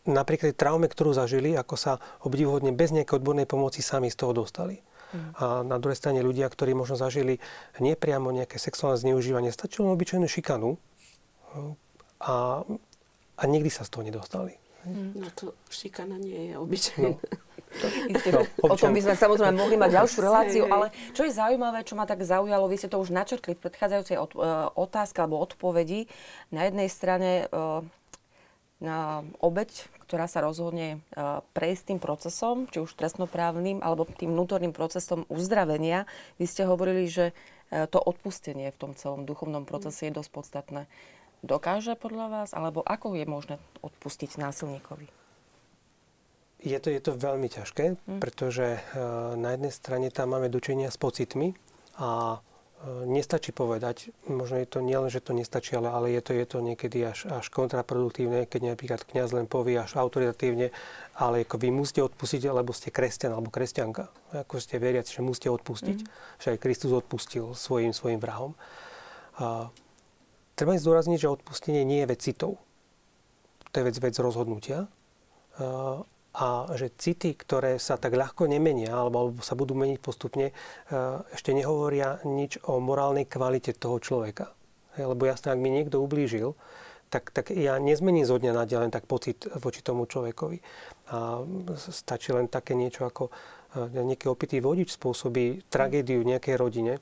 napríklad traume, ktorú zažili, ako sa obdivuhodne bez nejakej odbornej pomoci sami z toho dostali. A na druhej strane ľudia, ktorí možno zažili nepriamo nejaké sexuálne zneužívanie, stačilo obyčajnú šikanu a, a nikdy sa z toho nedostali. No to šikana nie je obyčajná. No. To, no, o tom by sme samozrejme mohli mať ďalšiu reláciu, ale čo je zaujímavé, čo ma tak zaujalo, vy ste to už načrtli v predchádzajúcej uh, otázke alebo odpovedi. Na jednej strane na obeď, ktorá sa rozhodne e, prejsť tým procesom, či už trestnoprávnym, alebo tým vnútorným procesom uzdravenia. Vy ste hovorili, že e, to odpustenie v tom celom duchovnom procese je dosť podstatné. Dokáže podľa vás, alebo ako je možné odpustiť násilníkovi? Je to, je to veľmi ťažké, mm. pretože uh, na jednej strane tam máme dočenia s pocitmi a nestačí povedať, možno je to nielen, že to nestačí, ale, ale je, to, je to niekedy až, až kontraproduktívne, keď napríklad kňaz len povie až autoritatívne, ale ako vy musíte odpustiť, lebo ste kresťan alebo kresťanka. Ako ste veriaci, že musíte odpustiť. Mm. Že aj Kristus odpustil svojim, svojim vrahom. A, treba zdôrazniť, že odpustenie nie je vec citov. To je vec, vec rozhodnutia. A, a že city, ktoré sa tak ľahko nemenia alebo sa budú meniť postupne, e, ešte nehovoria nič o morálnej kvalite toho človeka. Lebo jasne, ak mi niekto ublížil, tak, tak ja nezmením zo dňa na deň len tak pocit voči tomu človekovi. A stačí len také niečo ako e, nejaký opitý vodič spôsobí tragédiu nejakej rodine,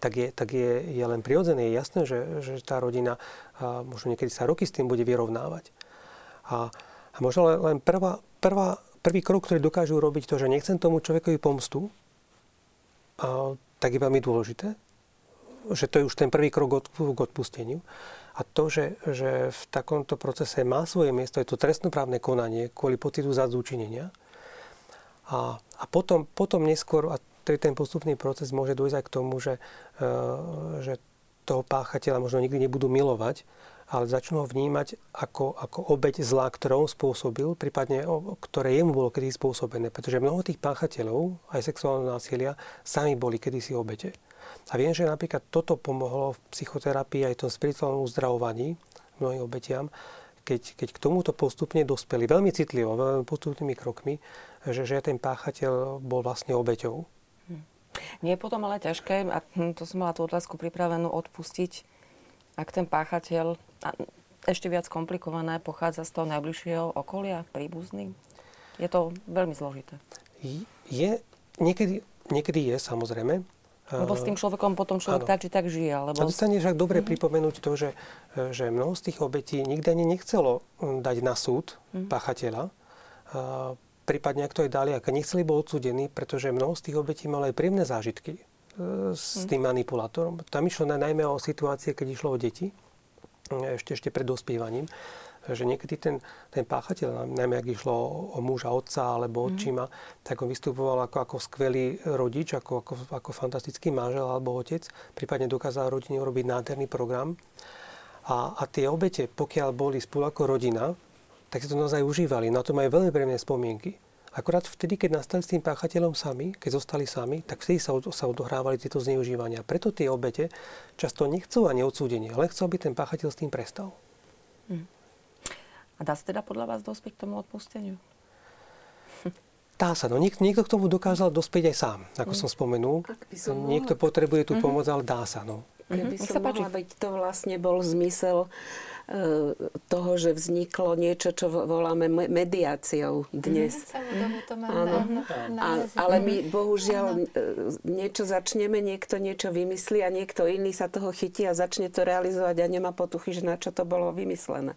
tak je, tak je, je len prirodzené. Je jasné, že, že tá rodina možno niekedy sa roky s tým bude vyrovnávať. A, a možno len, prvá, prvá, prvý krok, ktorý dokážu robiť to, že nechcem tomu človekovi pomstu, a, tak je veľmi dôležité. Že to je už ten prvý krok od, k odpusteniu. A to, že, že v takomto procese má svoje miesto, je to trestnoprávne konanie kvôli pocitu zúčinenia. A, a potom, potom neskôr, a to je ten postupný proces, môže dôjsť aj k tomu, že, e, že toho páchateľa možno nikdy nebudú milovať, ale začnú ho vnímať ako, ako obeď zla, ktorou spôsobil, prípadne ktoré jemu bolo kedy spôsobené. Pretože mnoho tých páchateľov, aj sexuálneho násilia, sami boli kedysi obete. A viem, že napríklad toto pomohlo v psychoterapii aj tom spirituálnom uzdravovaní mnohým obetiam, keď, keď k tomuto postupne dospeli veľmi citlivo, veľmi postupnými krokmi, že, že ten páchateľ bol vlastne obeťou. Hm. Nie je potom ale ťažké, a hm, to som mala tú otázku pripravenú, odpustiť ak ten páchateľ, a ešte viac komplikované, pochádza z toho najbližšieho okolia, príbuzný? Je to veľmi zložité. Je, niekedy, niekedy je, samozrejme. Lebo s tým človekom potom človek tak či tak žije. Lebo... A dostane však dobre mm-hmm. pripomenúť to, že, že mnoho z tých obetí nikdy ani nechcelo hm, dať na súd mm-hmm. pachateľa. A, prípadne, ak to aj dali, ak nechceli, bol odsudený, pretože mnoho z tých obetí malo aj príjemné zážitky s tým manipulátorom. Tam išlo najmä o situácie, keď išlo o deti, ešte, ešte pred dospievaním, že niekedy ten, ten páchateľ, najmä ak išlo o, muža, otca alebo otčima, mm. tak on vystupoval ako, ako skvelý rodič, ako, ako, ako fantastický manžel alebo otec, prípadne dokázal rodine urobiť nádherný program. A, a tie obete, pokiaľ boli spolu ako rodina, tak si to naozaj užívali. Na to majú veľmi príjemné spomienky. Akorát vtedy, keď nastali s tým páchateľom sami, keď zostali sami, tak vtedy sa, sa odohrávali tieto zneužívania. Preto tie obete často nechcú ani odsúdenie, ale chcú, aby ten páchateľ s tým prestal. Hm. A dá sa teda podľa vás dospieť k tomu odpusteniu? Dá sa, no niekto, niekto k tomu dokázal dospieť aj sám, ako mm. som spomenul. Niekto potrebuje tú mm-hmm. pomoc, ale dá sa. No. Keby mm-hmm. som mohla, veď to vlastne bol zmysel toho, že vzniklo niečo, čo voláme mediáciou dnes. Mhm. Áno. ale my bohužiaľ. E, niečo začneme, niekto niečo vymyslí a niekto iný sa toho chytí a začne to realizovať a nemá potuchy, že na čo to bolo vymyslené.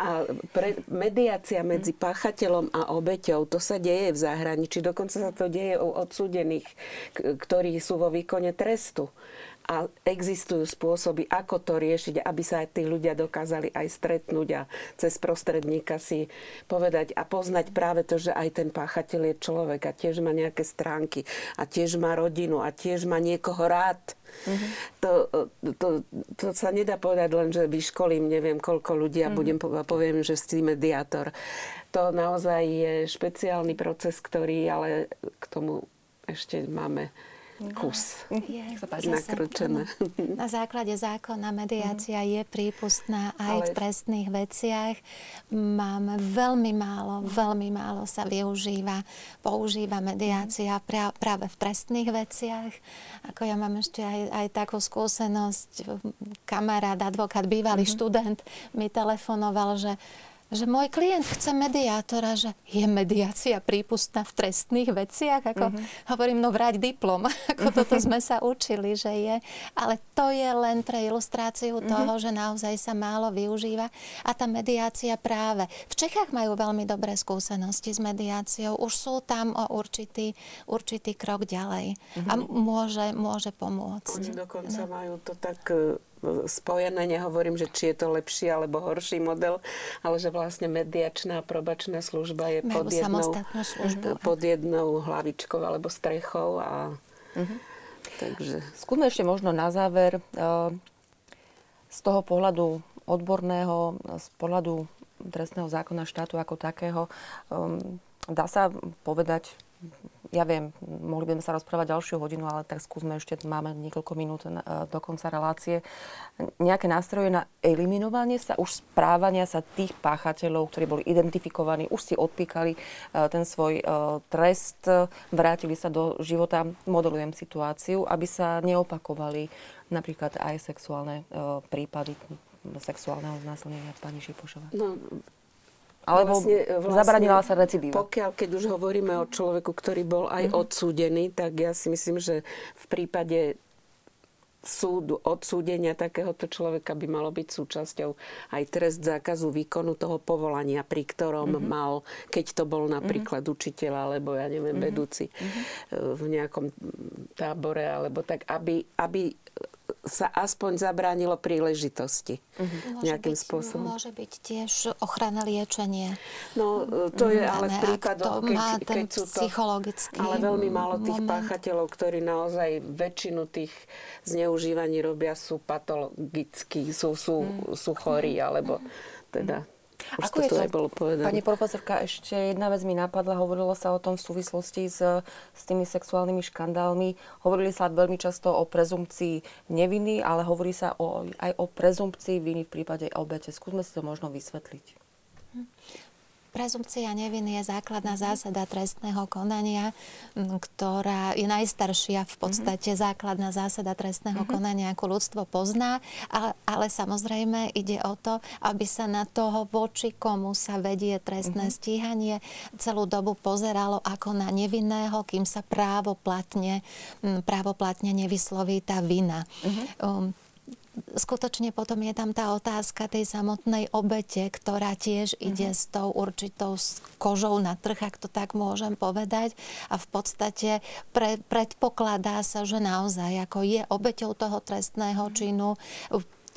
A pre, mediácia medzi mhm. páchateľom a obeťou, to sa deje v zahraničí, dokonca sa to deje u odsúdených, ktorí sú vo výkone trestu a existujú spôsoby, ako to riešiť, aby sa aj tí ľudia dokázali aj stretnúť a cez prostredníka si povedať a poznať práve to, že aj ten páchateľ je človek a tiež má nejaké stránky a tiež má rodinu a tiež má niekoho rád. Mm-hmm. To, to, to sa nedá povedať len, že vyškolím neviem koľko ľudí a mm-hmm. budem, poviem, že si mediátor. To naozaj je špeciálny proces, ktorý ale k tomu ešte máme kus nakrúčené. Na základe zákona mediácia je prípustná aj Ale... v trestných veciach. Máme veľmi málo, veľmi málo sa využíva, používa mediácia pra, práve v trestných veciach. Ako ja mám ešte aj, aj takú skúsenosť, kamarát, advokát, bývalý mm-hmm. študent mi telefonoval, že že môj klient chce mediátora, že je mediácia prípustná v trestných veciach, ako mm-hmm. hovorím, no vrať diplom, [LAUGHS] ako toto sme sa učili, že je, ale to je len pre ilustráciu mm-hmm. toho, že naozaj sa málo využíva a tá mediácia práve. V Čechách majú veľmi dobré skúsenosti s mediáciou, už sú tam o určitý, určitý krok ďalej mm-hmm. a môže, môže pomôcť. Oni dokonca no. majú to tak e, spojené. Nehovorím, že či je to lepší alebo horší model, ale že vlastne mediačná probačná služba je pod jednou, pod jednou hlavičkou alebo strechou. A, uh-huh. takže... Skúsme ešte možno na záver uh, z toho pohľadu odborného, z pohľadu trestného zákona štátu ako takého. Um, dá sa povedať ja viem, mohli by sme sa rozprávať ďalšiu hodinu, ale tak skúsme ešte, máme niekoľko minút do konca relácie. Nejaké nástroje na eliminovanie sa už správania sa tých páchateľov, ktorí boli identifikovaní, už si odpíkali e, ten svoj e, trest, vrátili sa do života, modelujem situáciu, aby sa neopakovali napríklad aj sexuálne e, prípady sexuálneho znásilnenia pani Šipošova. No, alebo vlastne, vlastne, zabranila sa recidíva? Pokiaľ, keď už hovoríme o človeku, ktorý bol aj mm-hmm. odsúdený, tak ja si myslím, že v prípade súdu, odsúdenia takéhoto človeka by malo byť súčasťou aj trest zákazu výkonu toho povolania, pri ktorom mm-hmm. mal, keď to bol napríklad mm-hmm. učiteľ alebo ja neviem, mm-hmm. vedúci mm-hmm. v nejakom tábore alebo tak, aby, aby sa aspoň zabránilo príležitosti uh-huh. nejakým byť, spôsobom. Môže byť tiež ochrana liečenie. No, to je ale v prípadoch, keď, keď sú to... Ale veľmi málo tých moment. páchateľov, ktorí naozaj väčšinu tých zneužívaní robia, sú patologickí, sú, sú, uh-huh. sú chorí, alebo teda už Ako to je to, aj bolo povedané. Pani profesorka, ešte jedna vec mi napadla. Hovorilo sa o tom v súvislosti s, s tými sexuálnymi škandálmi. Hovorili sa veľmi často o prezumcii neviny, ale hovorí sa o, aj o prezumpcii viny v prípade obete. Skúsme si to možno vysvetliť. Hm. Prezumpcia neviny je základná zásada trestného konania, ktorá je najstaršia v podstate mm-hmm. základná zásada trestného mm-hmm. konania, ako ľudstvo pozná, ale, ale samozrejme ide o to, aby sa na toho, voči komu sa vedie trestné stíhanie, celú dobu pozeralo ako na nevinného, kým sa právoplatne, právoplatne nevysloví tá vina. Um, skutočne potom je tam tá otázka tej samotnej obete, ktorá tiež mm-hmm. ide s tou určitou kožou na trh, ak to tak môžem povedať. A v podstate pre, predpokladá sa, že naozaj ako je obeťou toho trestného mm-hmm. činu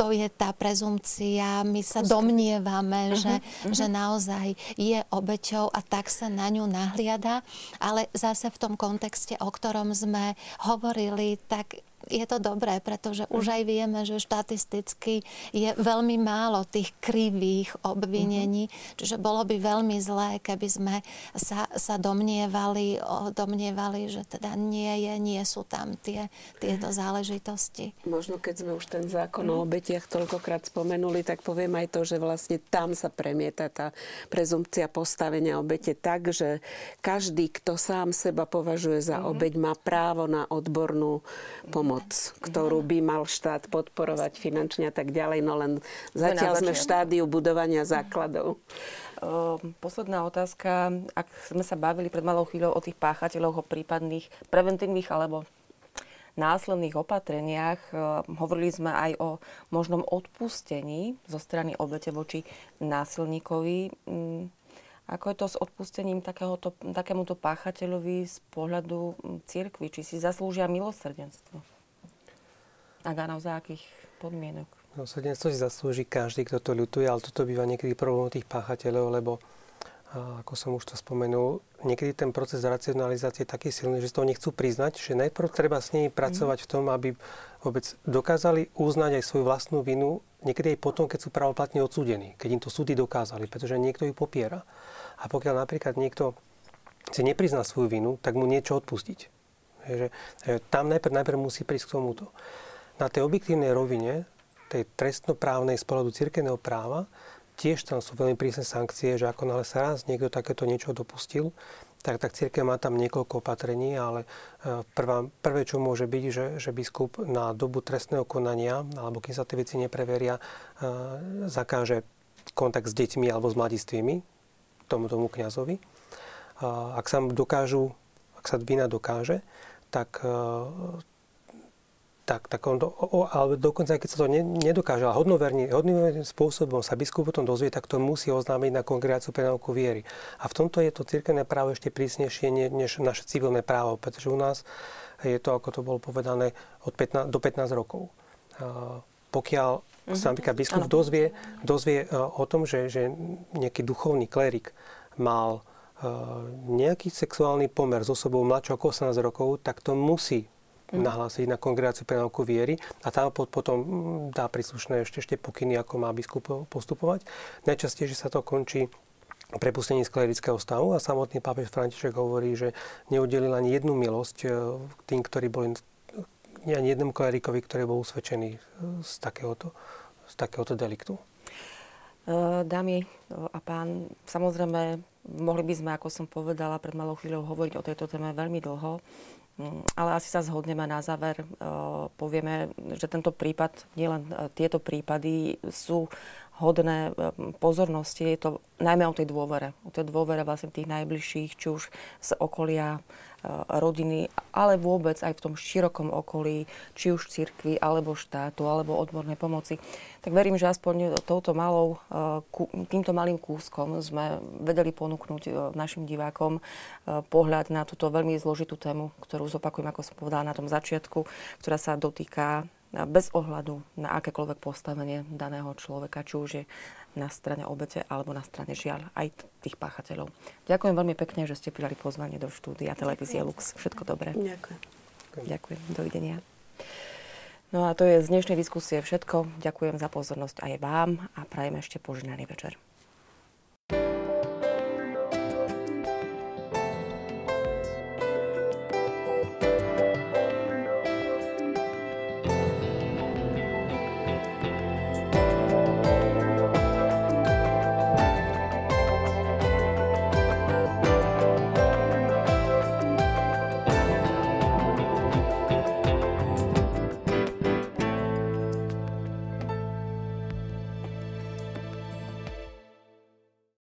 to je tá prezumcia, my sa domnievame, uh-huh, že, uh-huh. že naozaj je obeťou a tak sa na ňu nahliada, ale zase v tom kontexte, o ktorom sme hovorili, tak je to dobré, pretože už aj vieme, že štatisticky je veľmi málo tých krivých obvinení, mm-hmm. čiže bolo by veľmi zlé, keby sme sa, sa domnievali, domnievali, že teda nie je, nie sú tam tie, tieto záležitosti. Možno keď sme už ten zákon mm-hmm. o obetiach toľkokrát spomenuli, tak poviem aj to, že vlastne tam sa premieta tá prezumpcia postavenia obete tak, že každý, kto sám seba považuje za mm-hmm. obeť, má právo na odbornú pomoc, mm-hmm. ktorú by mal štát podporovať finančne a tak ďalej. No len zatiaľ sme v štádiu budovania základov. Ehm, posledná otázka. Ak sme sa bavili pred malou chvíľou o tých páchateľoch, o prípadných preventívnych alebo následných opatreniach. Ehm, hovorili sme aj o možnom odpustení zo strany obete voči násilníkovi. Mm, ako je to s odpustením takéhoto, takémuto páchateľovi z pohľadu mm, cirkvi? Či si zaslúžia milosrdenstvo? Ak áno, za akých podmienok? Milosrdenstvo si zaslúži každý, kto to ľutuje, ale toto býva niekedy problém tých páchateľov, lebo a ako som už to spomenul, niekedy ten proces racionalizácie je taký silný, že si to nechcú priznať, že najprv treba s nimi pracovať v tom, aby vôbec dokázali uznať aj svoju vlastnú vinu, niekedy aj potom, keď sú pravoplatne odsúdení, keď im to súdy dokázali, pretože niekto ju popiera. A pokiaľ napríklad niekto si neprizná svoju vinu, tak mu niečo odpustiť. Že, že tam najprv, najprv musí prísť k tomuto. Na tej objektívnej rovine, tej trestnoprávnej z pohľadu cirkevného práva, tiež tam sú veľmi prísne sankcie, že ako náhle sa raz niekto takéto niečo dopustil, tak, tak církev má tam niekoľko opatrení, ale e, prvá, prvé, čo môže byť, že, že biskup na dobu trestného konania, alebo kým sa tie veci nepreveria, e, zakáže kontakt s deťmi alebo s mladistvými, tomu, tomu kniazovi. Ak sa dokážu, ak sa vina dokáže, tak, e, tak, tak on, do, o, ale dokonca, keď sa to ne, nedokáže, ale hodnoverným, hodnoverným spôsobom sa biskup potom dozvie, tak to musí oznámiť na kongregáciu pre náuku viery. A v tomto je to cirkevné právo ešte prísnejšie než naše civilné právo, pretože u nás je to, ako to bolo povedané, od 15, do 15 rokov. Pokiaľ uh-huh. sa napríklad biskup dozvie, dozvie e, o tom, že, že nejaký duchovný klerik mal e, nejaký sexuálny pomer s osobou mladšou ako 18 rokov, tak to musí mhm. nahlásiť na kongregáciu pre nauku viery a tam potom dá príslušné ešte, ešte pokyny, ako má biskup postupovať. Najčastejšie sa to končí prepustení z klerického stavu a samotný pápež František hovorí, že neudelil ani jednu milosť e, tým, ktorí boli ani jednému klerikovi, ktorý bol usvedčený z takéhoto z takéhoto deliktu? E, dámy a pán, samozrejme, mohli by sme, ako som povedala pred malou chvíľou, hovoriť o tejto téme veľmi dlho, mm, ale asi sa zhodneme na záver. E, povieme, že tento prípad, nielen e, tieto prípady sú hodné pozornosti. Je to najmä o tej dôvere. O tej dôvere vlastne tých najbližších, či už z okolia rodiny, ale vôbec aj v tom širokom okolí, či už cirkvi, alebo štátu, alebo odbornej pomoci. Tak verím, že aspoň touto malou, eh, týmto malým kúskom sme vedeli ponúknuť eh, našim divákom pohľad na túto veľmi zložitú tému, ktorú zopakujem, ako som povedala na tom začiatku, ktorá sa dotýka bez ohľadu na akékoľvek postavenie daného človeka, či už je na strane obete alebo na strane žiaľ aj tých páchateľov. Ďakujem veľmi pekne, že ste prijali pozvanie do štúdia televízie Lux. Všetko dobré. Ďakujem. Ďakujem. Dovidenia. No a to je z dnešnej diskusie všetko. Ďakujem za pozornosť aj vám a prajem ešte poženaný večer.